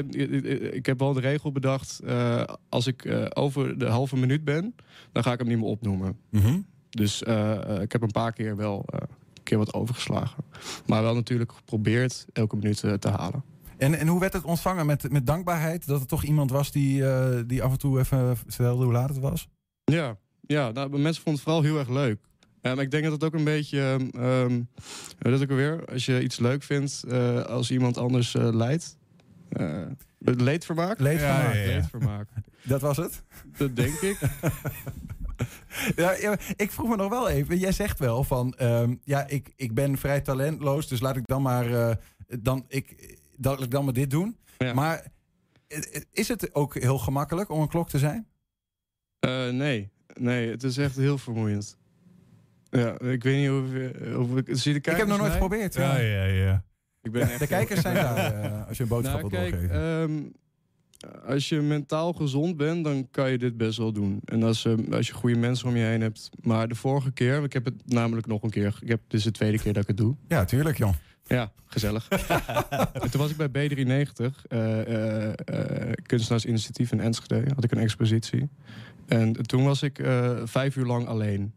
ik, heb wel de regel bedacht. eh, als ik over de halve minuut ben, dan ga ik hem niet meer opnoemen. Mhm. Dus ik heb een paar keer wel een keer wat overgeslagen. Maar wel natuurlijk geprobeerd elke minuut te halen. En, en hoe werd het ontvangen met, met dankbaarheid? Dat er toch iemand was die, eh, die af en toe even vertelde hoe laat het was? Ja, ja nou, mensen vonden het vooral heel erg leuk. Ja, maar ik denk dat het ook een beetje, ehm ehm, dat ook alweer, als je iets leuk vindt eh, als iemand anders eh leidt. Eh, leedvermaak? Leedvermaak. Ja, ja, ja. Leedvermaak. Dat was het? Dat denk ik. Ja, ja, ik vroeg me nog wel even. Jij zegt wel van, ehm, ja, ik, ik ben vrij talentloos, dus laat ik dan maar, eh, dan, ik, dat ik dan maar dit doen. Maar eh, is het ook heel gemakkelijk om een klok te zijn? Eh, nee, nee, het is echt heel vermoeiend. Ja, ik weet niet of, of ik zie de kijkers. ik heb nog nooit mij? geprobeerd. Ja, ja, ja. Ik ben Ja, echt de kijkers zijn daar eh, als je een boodschap Nou, kijk, doorgeven. ehm, als je mentaal gezond bent, dan kan je dit best wel doen. En als, eh, als je goede mensen om je heen hebt. Maar de vorige keer, ik heb het namelijk nog een keer. Ik heb, dit is de tweede keer dat ik het doe. Ja, tuurlijk, Jan. Ja, gezellig. En toen was ik bij B390, eh eh, eh, Kunstenaarsinitiatief in Enschede. Had ik een expositie. En toen was ik vijf uur lang alleen.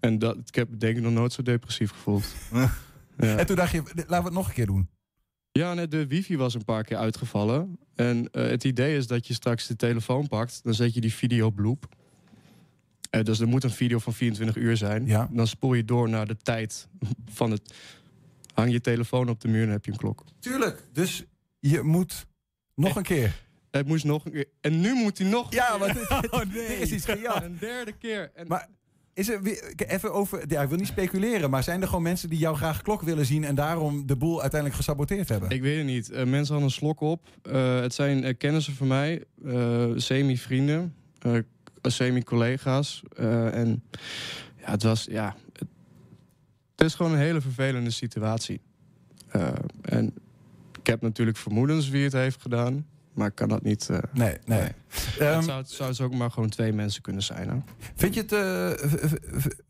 En dat, ik heb denk ik nog nooit zo depressief gevoeld. Ja. En toen dacht je, laten we het nog een keer doen. Ja, nee, de wifi was een paar keer uitgevallen. En het idee is dat je straks de telefoon pakt. Dan zet je die video op loop. Dus er moet een video van 24 uur zijn. Ja. Dan spoel je door naar de tijd van het... Hang je telefoon op de muur en heb je een klok. Tuurlijk, dus je moet nog een keer. Het moest nog een keer. En nu moet hij nog Ja, want keer. dit, is iets gejat. Een derde keer. En Maar is er weer, even over, ja, ik wil niet speculeren, maar zijn er gewoon mensen die jou graag klok willen zien en daarom de boel uiteindelijk gesaboteerd hebben? Ik weet het niet. Eh, mensen hadden een slok op. Eh, het zijn eh, kennissen van mij, eh, semi-vrienden, eh, semi-collega's. Eh, en ja, het was, ja, het, is gewoon een hele vervelende situatie. Eh, en ik heb natuurlijk vermoedens wie het heeft gedaan, maar ik kan dat niet. eh, nee, nee. Ehm, het zou, het zou dus ook maar gewoon twee mensen kunnen zijn. Hè? Vind je, het, eh,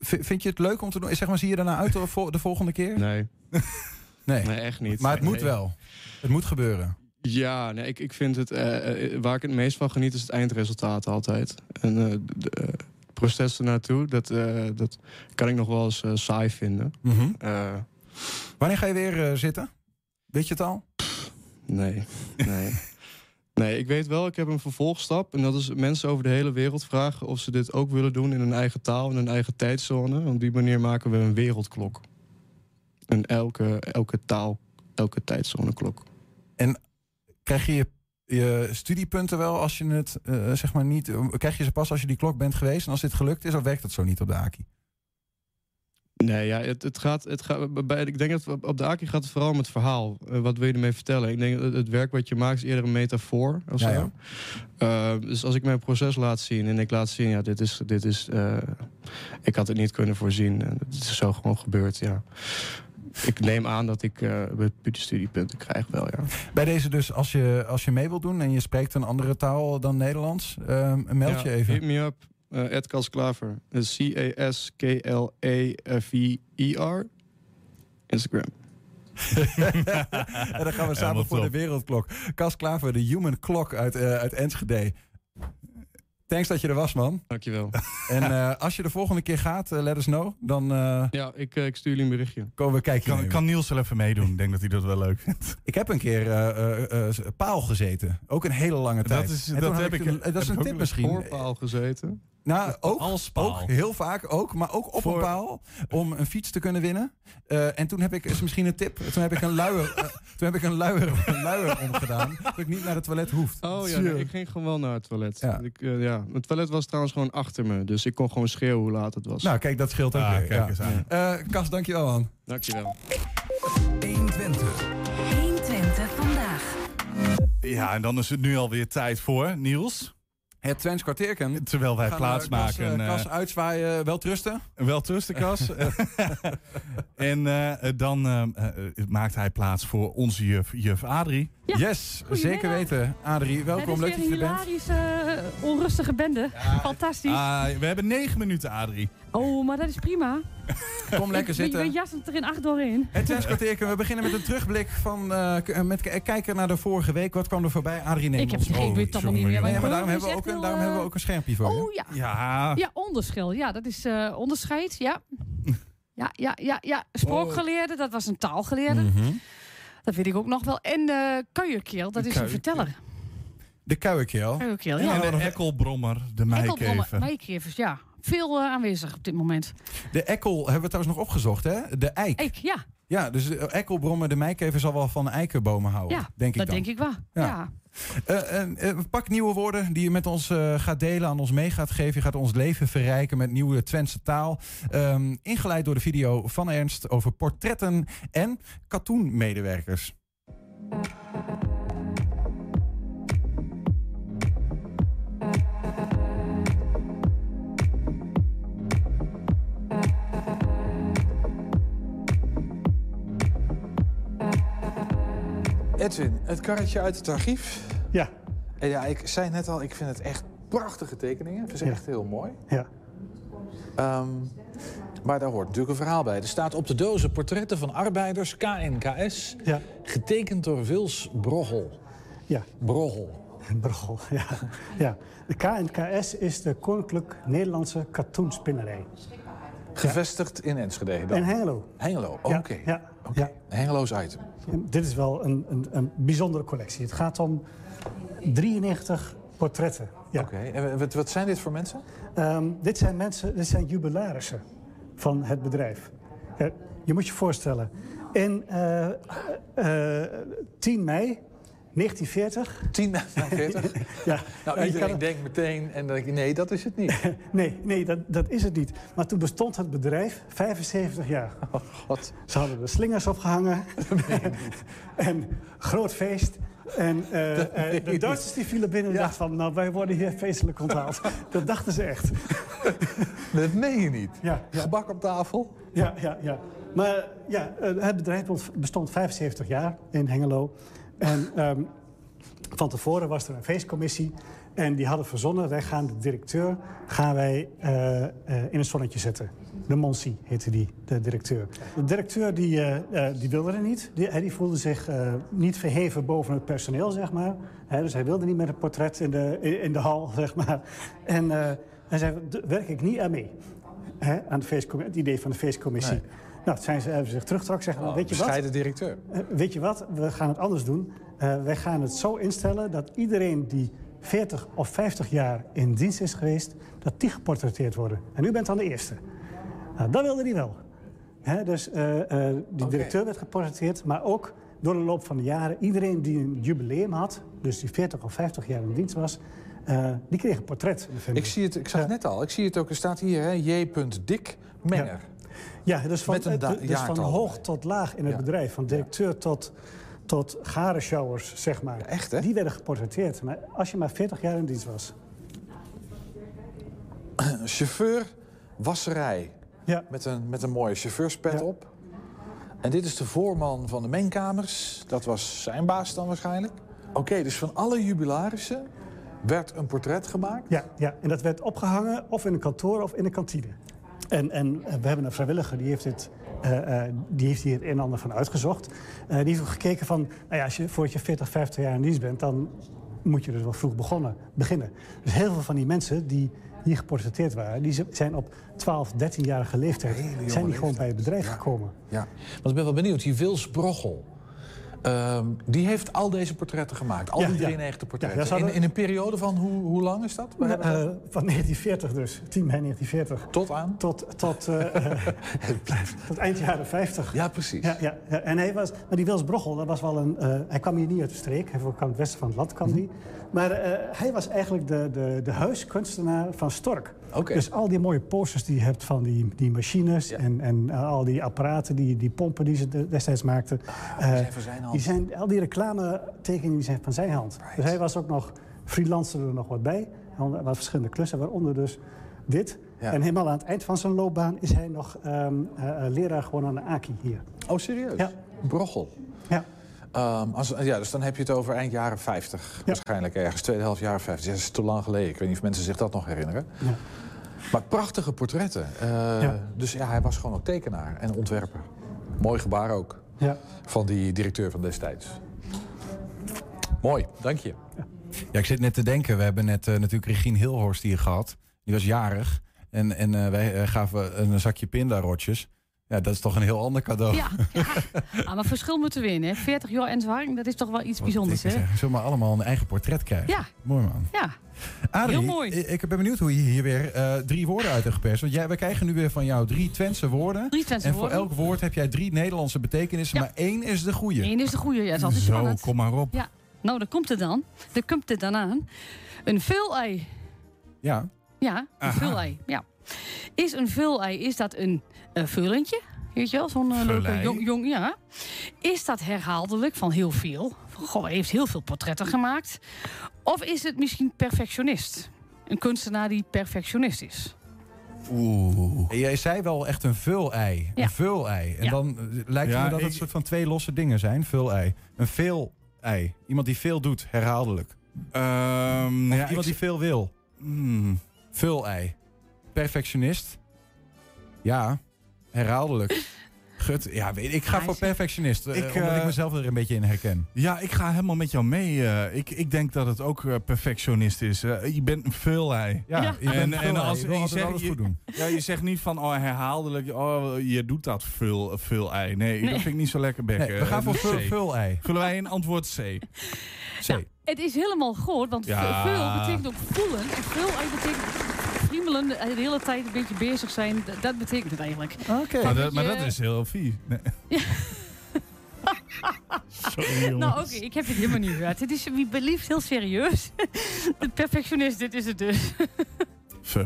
vind je het leuk om te doen? Zeg maar, zie je daarna uit de, vol- de volgende keer? Nee. nee. Nee, echt niet. Maar het moet Nee. wel. Het moet gebeuren. Ja, nee, ik, ik vind het. waar ik het meest van geniet is het eindresultaat altijd. En eh, de- eh, het proces ernaartoe, dat, eh, dat kan ik nog wel eens eh, saai vinden. Mhm. Eh, Wanneer ga je weer zitten? Weet je het al? nee, nee. Nee, ik weet wel, ik heb een vervolgstap. En dat is mensen over de hele wereld vragen of ze dit ook willen doen in hun eigen taal, in hun eigen tijdzone. Want op die manier maken we een wereldklok. En elke, elke taal, elke tijdzone klok. En krijg je je, je studiepunten wel als je het, eh, zeg maar niet... Krijg je ze pas als je die klok bent geweest en als dit gelukt is? Of werkt dat zo niet op de AKI? Nee, ja, het, het gaat, het gaat bij, ik denk dat op- de AKI gaat het vooral om het verhaal. Eh, wat wil je ermee vertellen? Ik denk dat het, werk wat je maakt is eerder een metafoor of Ja, zo. Eh, dus als ik mijn proces laat zien en ik laat zien, ja, dit is, dit is, eh, ik had het niet kunnen voorzien. En het is zo gewoon gebeurd, ja. Ik neem aan dat ik eh studiepunten krijg wel, ja. Bij deze dus, als je, als je mee wilt doen en je spreekt een andere taal dan Nederlands, ehm, meld je Ja, even. Hit me up. Eh Ed Kasklaver. Dus C-A-S-K-L-E-V-I-R. Instagram. en dan gaan we samen voor de wereldklok. Cas Klaver, de human clock uit, eh, uit Enschede. Thanks dat je er was, man. Dankjewel. En eh, als je de volgende keer gaat, eh, let us know. Dan eh, Ja, ik, ik stuur jullie een berichtje. komen we kijken. Kan, kan Niels wel even meedoen? Ik denk dat hij dat wel leuk vindt. Ik heb een keer eh, eh, eh, paal gezeten. Ook een hele lange tijd. Dat is, En dat heb ik, een- dat is een tip misschien. Voorpaal gezeten. Nou, ook, ook heel vaak ook, maar ook op Voor- een paal om een fiets te kunnen winnen. Eh, en toen heb ik, is misschien een tip, toen heb ik een luier, eh, toen heb ik een luier, een luier omgedaan, dat ik niet naar het toilet hoeft. Oh ja, nee, ik ging gewoon wel naar het toilet. Ik, eh, ja. Het toilet was trouwens gewoon achter me. Dus ik kon gewoon schreeuwen hoe laat het was. Nou, kijk, dat scheelt ook Ah, weer. kijk ja. eens aan. Eh, Cas, dankjewel man. Dankjewel. 120. 120 vandaag. Ja, en dan is het nu alweer tijd voor, Niels. Het Twents kwartierken. Terwijl wij Gaan, plaats eh, Cas, maken. eh, eh, uitzwaaien, wel trusten. Wel trusten, Kas. en eh, dan eh, eh, maakt hij plaats voor onze juf, juf Adrie. yes, zeker weten. Adrie, welkom, leuk Het dat je er een bent. hilarische, eh, onrustige bende. Fantastisch. Ah, we hebben negen minuten, Adrie. Oh, maar dat is prima. Kom lekker zitten. We jassen het er in acht doorheen. Het Twents kwartierken, we beginnen met een terugblik van, eh, k- met kijken naar de vorige week. Wat kwam er voorbij? Adrie neemt Ik heb het- ik weet het allemaal niet meer, Nee, maar daarom, hebben we, ook een, heel, daarom eh, hebben we ook een schermpje voor je. Oh ja. Ja. Ja, onderschil. Ja, dat is eh, onderscheid. Ja. Ja, ja, ja, ja. Sprookgeleerde, dat was een taalgeleerde. Mhm. Dat weet ik ook nog wel. En uh, kuierkeel, dat is een verteller. De kuierkeel. Kuierkeel, En ja. de ekkelbrommer, de Ekkelbrommer, meikever. Meikevers, ja. Veel eh, aanwezig op dit moment. De ekkel hebben we trouwens nog opgezocht, hè? De eik. Ik, ja. Ja, dus ekkelbrommen, de meikever zal wel van eikenbomen houden. Ja, denk ik dat dan. denk ik wel. Ja. Ja. Eh, eh, pak nieuwe woorden die je met ons eh, gaat delen, aan ons mee gaat geven. Je gaat ons leven verrijken met nieuwe Twentse taal. Ehm, ingeleid door de video van Ernst over portretten en katoenmedewerkers. Edwin, het karretje uit het archief. Ja. En ja, ik zei net al, ik vind het echt prachtige tekeningen. Het is Ja. echt heel mooi. Ja. Ehm, maar daar hoort natuurlijk een verhaal bij. Er staat op de dozen portretten van arbeiders, KNKS, Ja. getekend door Wils Broggel. Ja. Broggel. Broggel, ja. ja. De KNKS is de Koninklijk Nederlandse Katoenspinnerij. Gevestigd in Enschede dan? In Hengelo. Hengelo, oké. Ja, ja. Hengeloos item. En Dit is wel een, een, een bijzondere collectie. Het gaat om 93 portretten. Ja. Oké, en wat, wat zijn dit voor mensen? Ehm, dit zijn mensen, dit zijn jubilarissen van het bedrijf. Ja, je moet je voorstellen, in eh, eh, 10 mei 1940... 10 mei 1940? ja. Nou, iedereen kan- denkt meteen, en dan denk ik, nee, dat is het niet. Nee, nee dat, dat is het niet. Maar toen bestond het bedrijf 75 jaar. Oh, God. Ze hadden de slingers opgehangen. en groot feest. En eh, meen de Duitsers die vielen binnen en dachten van... nou, wij worden hier feestelijk onthaald. dat dachten ze echt. Dat meen je niet. Ja, ja. Gebak op tafel? Ja, ja, ja. Maar ja, eh, het bedrijf bestond 75 jaar in Hengelo. En ehm, van tevoren was er een feestcommissie. En die hadden verzonnen, wij gaan de directeur gaan wij, eh, eh, in het zonnetje zetten. De Monsi heette die, de directeur. De directeur die, eh, die wilde er niet. Die, voelde zich niet verheven boven het personeel, zeg maar. Dus hij wilde niet met een portret in de, in, de hal, zeg maar. En hij zei, "D- werk ik niet aan mee. Aan de feestcommissie, het idee van de feestcommissie. Nou, zijn ze hebben zich teruggetrokken zeggen, Oh, weet je wat? directeur. Eh, weet je wat, we gaan het anders doen. Eh, wij gaan het zo instellen dat iedereen die 40 of 50 jaar in dienst is geweest... dat die geportretteerd worden. En u bent dan de eerste. Nou, dat wilde hij wel. Hè, dus eh, die directeur werd geportretteerd, maar ook door de loop van de jaren... iedereen die een jubileum had, dus die 40 of 50 jaar in dienst was... die kreeg een portret. in de familie. Ik, zie het, ik zag het net al, ik zie het ook, er staat hier, hè, J. Dick Menger. Ja, dus van, Met een da- dus van hoog tot laag in het Ja. bedrijf. Van directeur tot, tot garenshowers, zeg maar. echt, hè? Die werden geportretteerd. Maar als je maar 40 jaar in dienst was. Chauffeur, wasserij. Ja. Met, een, met een mooie chauffeurspet op. En dit is de voorman van de mengkamers. Dat was zijn baas dan waarschijnlijk. Oké, dus van alle jubilarissen werd een portret gemaakt? Ja, ja, en dat werd opgehangen of in een kantoor of in een kantine. En, en we hebben een vrijwilliger die heeft, dit, eh, eh, die heeft hier het een en ander van uitgezocht. Eh, die heeft ook gekeken van, nou ja, als je voordat je 40, 50 jaar in dienst bent... dan moet je dus wel vroeg begonnen, beginnen. Dus heel veel van die mensen die hier geportretteerd waren... die zijn op 12, 13-jarige leeftijd zijn die gewoon bij het bedrijf gekomen. Ja, want ik ben wel benieuwd. Die Wils Brochel, ehm, die heeft al deze portretten gemaakt. Al Ja, die ja. 93 portretten. Ja, hadden- in, in een periode van hoe, hoe lang is dat? Eh, van 1940 dus, 10 mei 1940. Tot aan? Tot, tot, eh, eh, tot eind jaren 50. Ja, precies. Ja, ja. En hij was, maar die Wils Brochel, dat was wel een, hij kwam hier niet uit de streek. Hij kwam het westen van het land, kwam Mhm. die. Maar eh, hij was eigenlijk de, de, de huiskunstenaar van Stork. Dus al die mooie posters die je hebt van die, die machines... en, en eh, al die apparaten, die, die pompen die ze de- destijds maakten... die zijn eh, van zijn hand. Die zijn, al die reclame-tekeningen die zijn van zijn hand. Dus hij was ook nog, freelancer er nog wat bij. Wat verschillende klussen, waaronder dus dit. Ja. En helemaal aan het eind van zijn loopbaan is hij nog ehm, eh, eh, leraar geworden aan de AKI hier. Oh, serieus? Ja. Brochel. Ja. Ehm, als, ja, dus dan heb je het over eind jaren 50. Waarschijnlijk ergens, tweede helft jaren 50. Dat is te lang geleden. Ik weet niet of mensen zich dat nog herinneren. Ja. Maar prachtige portretten. Eh, Ja. Dus ja, hij was gewoon ook tekenaar en ontwerper. Mooi gebaar ook. Ja. Van die directeur van destijds. Mooi, dank je. Ja, ik zit net te denken. We hebben net eh, natuurlijk Regine Hilhorst hier gehad. Die was jarig. En, en eh, wij gaven een zakje pindarotjes. Ja, dat is toch een heel ander cadeau. Ja, ja. Ah, maar verschil moeten winnen. hè. 40 jaar en zwaar, dat is toch wel iets bijzonders, hè? Zullen we maar allemaal een eigen portret krijgen? Ja. Mooi man. Ja. Adrie, Heel mooi. Ik, ben benieuwd hoe je hier weer eh, drie woorden uit hebt geperst. Want jij, we krijgen nu weer van jou drie Twentse woorden. Drie Twentse en voor elk woord heb jij drie Nederlandse betekenissen, maar één is de goede. Eén is de goede, ja, dat is altijd Zo, spannend. kom maar op. Ja, nou, daar komt het dan. Daar komt het dan aan. Een vulei. Ja. Ja, een vulei. Ja. Is een vulei, is dat een vullentje? Weet je wel, zo'n eh, leuke jong, jong, ja. Is dat herhaaldelijk van heel veel? Van, Goh, hij heeft heel veel portretten gemaakt. Of is het misschien perfectionist? Een kunstenaar die perfectionist is. Oeh. Jij zei wel echt een vul-ei. Ja. Een vul-ei. En Ja. dan eh, lijkt Ja, me dat ik- het soort van twee losse dingen zijn. Vul-ei. Een veel-ei. Iemand die veel doet, herhaaldelijk. Ehm, Of ja, iemand ik- die veel wil. Hmm. Vul-ei. Perfectionist. Ja, herhaaldelijk. Gut, ja, weet, ik ga voor perfectionist. eh, Ik, omdat ik eh, mezelf er een beetje in herken. Ja, ik ga helemaal met jou mee. eh. ik, ik denk dat het ook perfectionist is. Je bent een vulei. Ja, Ja. je bent een vulei. Je zegt- je- goed doen. Ja, je zegt niet van oh, herhaaldelijk, oh, je doet dat vul, vulei. Nee, Nee. dat vind ik niet zo lekker bekken. Nee, we gaan voor vul- C. vulei. Vullen wij een antwoord C. C. Het is helemaal goed, want Ja. veel betekent ook voelen. En Veel betekent friemelen, de hele tijd een beetje bezig zijn. D- Dat betekent het eigenlijk. Oké. Maar, dat- maar dat is heel vies. Nee. Sorry. Nou oké, ik heb het helemaal niet gehoord. Het is wie belieft heel serieus. De perfectionist, dit is het dus.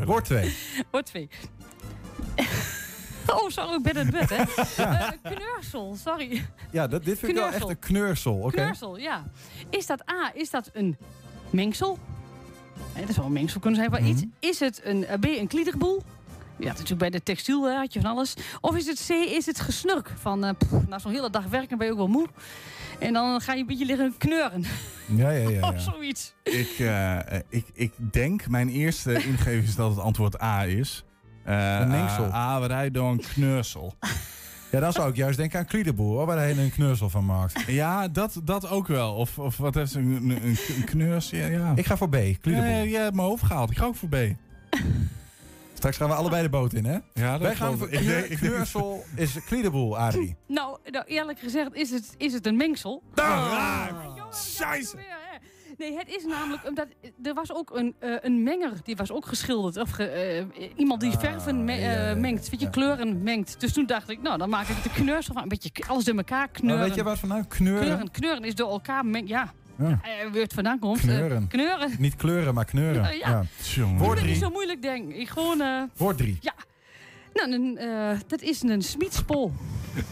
Woord 2. Woord 2. Oh, sorry, ik ben het bed, hè? Eh, kneursel, sorry. Ja, dat, dit vind ik wel echt een kneursel. Oké. Kneursel, ja. Is dat A, is dat een mengsel? Hè, dat zou een mengsel kunnen zijn van iets. Is het een eh, B, een kliederboel? Ja, natuurlijk bij de textiel hè, had je van alles. Of is het C, is het gesnurk? Van, eh, pff, na zo'n hele dag werken ben je ook wel moe. En dan ga je een beetje liggen kneuren. Ja, ja, ja. Of zoiets. Ik, eh, ik, ik denk, mijn eerste ingeving is dat het antwoord A is. Eh, Een mengsel. A, door een kneursel. Ja, dan zou ik juist denken aan Kliederboer, hoor, waar hij een kneursel van maakt. Ja, dat, dat ook wel. Of, of wat heeft een, een, een, een kneurs? Ja, ja. Ik ga voor B, Kliederboer. Nee, jij hebt mijn hoofd gehaald. Ik ga ook voor B. Straks gaan we allebei de boot in, hè? Ja, dat Wij gaan voor kneursel is Kliederboel, Adrie. Nou, nou, eerlijk gezegd is het, is het een mengsel. Scheisse. Nee, het is namelijk omdat er was ook een, eh, een menger die was ook geschilderd. Of ge- eh, iemand die verven me- Ah, eh, mengt, weet je, kleuren mengt. Dus toen dacht ik, nou, dan maak ik de kneursel van. Een beetje alles door elkaar kneuren. Maar weet je wat vandaan? Kneuren? Kneuren, kneuren is door elkaar meng. Ja, Ja. Eh, waar het vandaan komt. eh, Kneuren. kneuren. Niet kleuren, maar kneuren. Eh, ja. Jongen. Ik Woord ben niet 3. zo moeilijk, denk ik. Gewoon, eh, Woord 3. ja. Nou, een, eh, dat is een smietspol.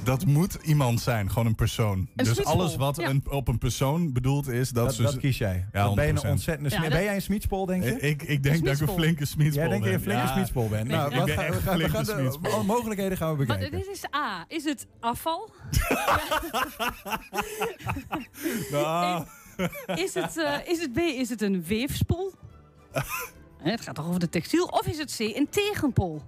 Dat moet iemand zijn, gewoon een persoon. dus alles wat ja. een, op een persoon bedoeld is, dat, Dat, dat kies jij. Ja, ben je een 100%. ontzettende Ja, dat- Ben jij een smietspol, denk je? Ik, ik, denk dat ik een flinke smietspool Jij denkt dat je een ben. flinke Ja. smietspol bent. Nee, nou, ik wat ben gaan, we gaan, we gaan de alle mogelijkheden gaan we Maar bekijken. dit is A. Is het afval? Nou, Is het, eh, is het B, is het een weefspoel? Hè, het gaat toch over de textiel. Of is het C, een tegenpol?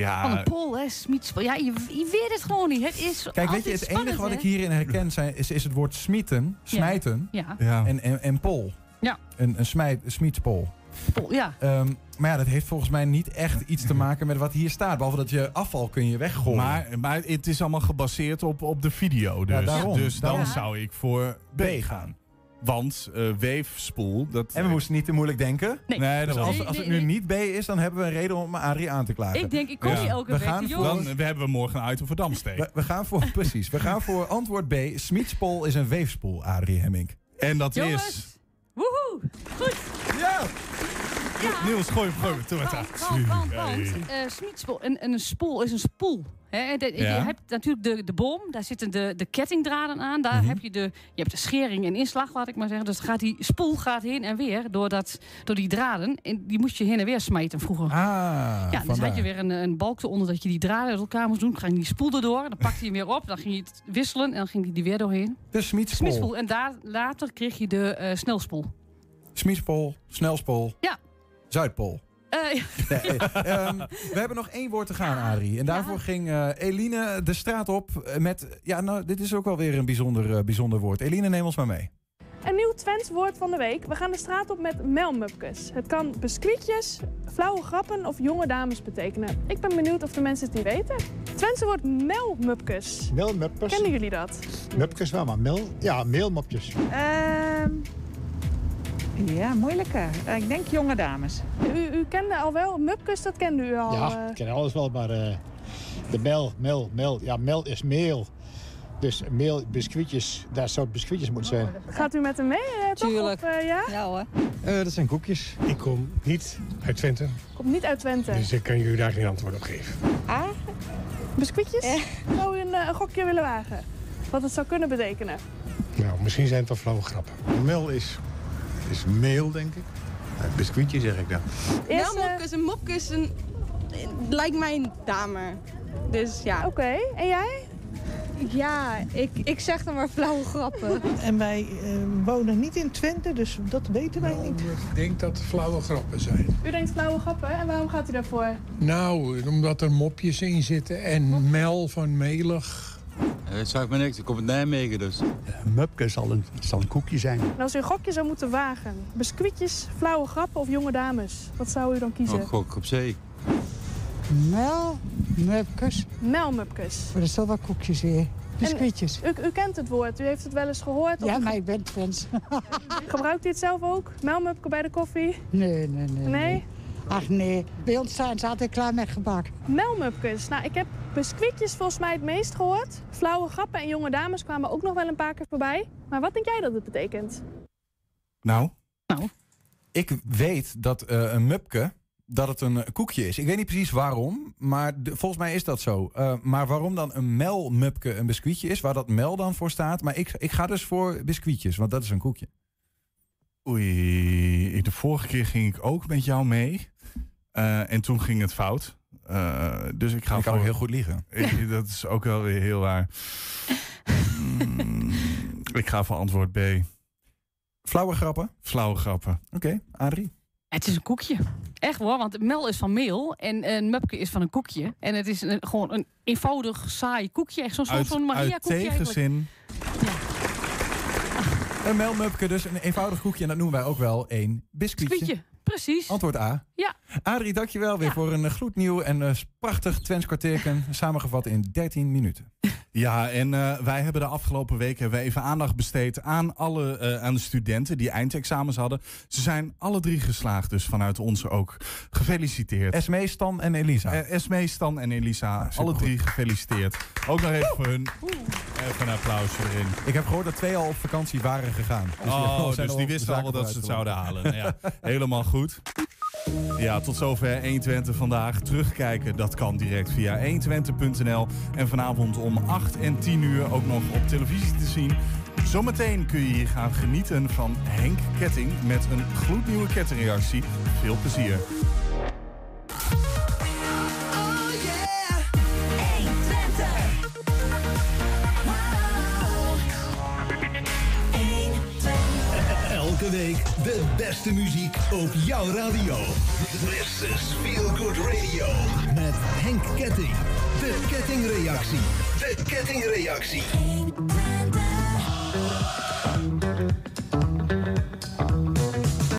Van Ja, een pol, hè, smietspol. Ja, je, je weet het gewoon niet. Het is Kijk, weet je, het enige wat hè? ik hierin herken zijn, is, is het woord smieten, smijten Ja. Ja. En, en, en pol. Ja. Een, een, smijt, een smietspol. Pol, ja. Ehm, maar ja, dat heeft volgens mij niet echt iets te maken met wat hier staat. Behalve dat je afval kun je weggooien. maar, maar het is allemaal gebaseerd op, op de video. Dus, Ja, daarom. dus dan Daarom. zou ik voor B gaan. Want eh, weefspoel, dat... En we moesten niet te moeilijk denken. Nee. Nee, Dus dat als, het nu niet B is, dan hebben we een reden om Adrie aan te klagen. Ik denk, ik kom Ja. hier elke We week. gaan voor-. Dan we hebben we morgen een item voor Damsteek. We, we gaan voor, precies, we gaan voor antwoord B. Smietspol is een weefspoel, Adrie Hemming. En dat is... Woehoe, goed. Ja! Niels, gooi hem, gooi hem. Doe het Want, aan. want, eh, smietspoel, een, een spoel is een spoel. De- Je hebt natuurlijk de, de boom, daar zitten de, de kettingdraden aan. Daar Mhm. heb je de, je hebt de schering en inslag, laat ik maar zeggen. Dus gaat die spoel gaat heen en weer door, dat, door die draden. En die moest je heen en weer smijten vroeger. Ah, ja, dus vandaar. had je weer een, een balk eronder dat je die draden uit elkaar moest doen. Dan ging die spoel erdoor, dan pakte hij hem weer op. Dan ging je het wisselen en dan ging hij die weer doorheen. De. Smietspoel. En daar, later kreeg je de eh, snelspoel. Smietspol, snelspool, Ja. Zuidpool. Eh, Nee, eh, ehm, we hebben nog één woord te gaan, Adrie. En daarvoor ging eh, Eline de straat op met... Ja, nou, dit is ook wel weer een bijzonder, eh, bijzonder woord. Eline, neem ons maar mee. Een nieuw Twents woord van de week. We gaan de straat op met melmupkes. Het kan biscuitjes, flauwe grappen of jonge dames betekenen. Ik ben benieuwd of de mensen het niet weten. Het Twentse woord melmupkes. Melmupkes? Kennen jullie dat? Mupkes wel, maar meel, ja, meelmopjes. Ehm ja, moeilijke. Eh, ik denk jonge dames. U, u kende al wel mupkes, dat kende u al. Ja, eh. ik ken alles wel, maar eh, de mel, mel, mel. Ja, mel is meel. Dus meel, biscuitjes, daar zou biscuitjes moeten zijn. Gaat u met hem mee, eh, toch? Tuurlijk. Of, eh, ja? Ja hoor. dat zijn koekjes. Ik kom niet uit Twente, Komt niet uit Twente. dus ik kan jullie daar geen antwoord op geven. Ah? Biscuitjes? Zou u een, eh, een gokje willen wagen? Wat het zou kunnen betekenen? Nou, misschien zijn het wel flauwe grappen. Mel is, is meel, denk ik. biscuitje zeg ik dan. Eerst, eh, Melmopkus, een mopkus, een, lijkt mij een dame. Dus ja. Oké, en jij? Ja, ik, ik zeg dan maar flauwe grappen. En wij eh, wonen niet in Twente, dus dat weten wij niet. Ik denk dat het flauwe grappen zijn. U denkt flauwe grappen en waarom gaat u daarvoor? Nou, omdat er mopjes in zitten en mel van melig. Het zag me niks, ik kom uit Nijmegen dus. Mupke zal een, zal een koekje zijn. En als u een gokje zou moeten wagen, biscuitjes, flauwe grappen of jonge dames, wat zou u dan kiezen? Oh, gok op zee. Mel, mupkes. Melmupkes. Maar dat zal wel koekjes weer. Biscuitjes. U, u kent het woord, u heeft het wel eens gehoord? Ja, of maar ik ben Twents. Gebruikt u het zelf ook? Melmupke bij de koffie? Nee, nee, nee. Nee? Ach nee, bij ons zijn ze altijd klaar met gebak. Melmupkes. Nou, ik heb biscuitjes volgens mij het meest gehoord. Flauwe grappen en jonge dames kwamen ook nog wel een paar keer voorbij. Maar wat denk jij dat het betekent? Nou? Nou? Ik weet dat eh, een mupke, dat het een koekje is. Ik weet niet precies waarom, maar de- volgens mij is dat zo. Eh, maar waarom dan een melmupke een biscuitje is, waar dat mel dan voor staat. Maar ik, ik ga dus voor biscuitjes, want dat is een koekje. Oei, de vorige keer ging ik ook met jou mee. Eh, en toen ging het fout. Eh, dus ik ga kan voor- ook heel goed liegen. Ik- dat is ook wel weer heel waar. Mm, ik ga voor antwoord B. Flauwe grappen? Flauwe grappen. Oké, Adrie. Het is een koekje. Echt hoor, want mel is van meel en een mupke is van een koekje. En het is een, gewoon een eenvoudig, saai koekje. Echt zo'n soort Uit, van eigenlijk. Een melmupke, dus een eenvoudig koekje. En dat noemen wij ook wel een biscuitje. Koekje, precies. Antwoord A. Ja. Adrie, dankjewel weer voor een gloednieuw en eh, prachtig Twents kwartierken. Samengevat in 13 minuten. Ja, en eh, wij hebben de afgelopen weken hebben we even aandacht besteed aan, alle, eh, aan de studenten die eindexamens hadden. Ze zijn alle drie geslaagd, dus vanuit ons ook gefeliciteerd. Esmee, Stan en Elisa. Eh, Esmee, Stan en Elisa, alle drie gefeliciteerd. Ook nog even voor hun. Even een applausje erin. Ik heb gehoord dat twee al op vakantie waren gegaan. Dus die oh, dus die op de wisten al wel dat ze het zouden halen. Nou ja, helemaal goed. Ja, tot zover 120 vandaag. Terugkijken, dat kan direct via 120.nl. En vanavond om 8 en 10 uur ook nog op televisie te zien. Zometeen kun je hier gaan genieten van Henk Ketting met een gloednieuwe kettingreactie. Veel plezier. Week de beste muziek op jouw radio. This is Feel Good Radio. Met Henk Ketting. De kettingreactie. De kettingreactie.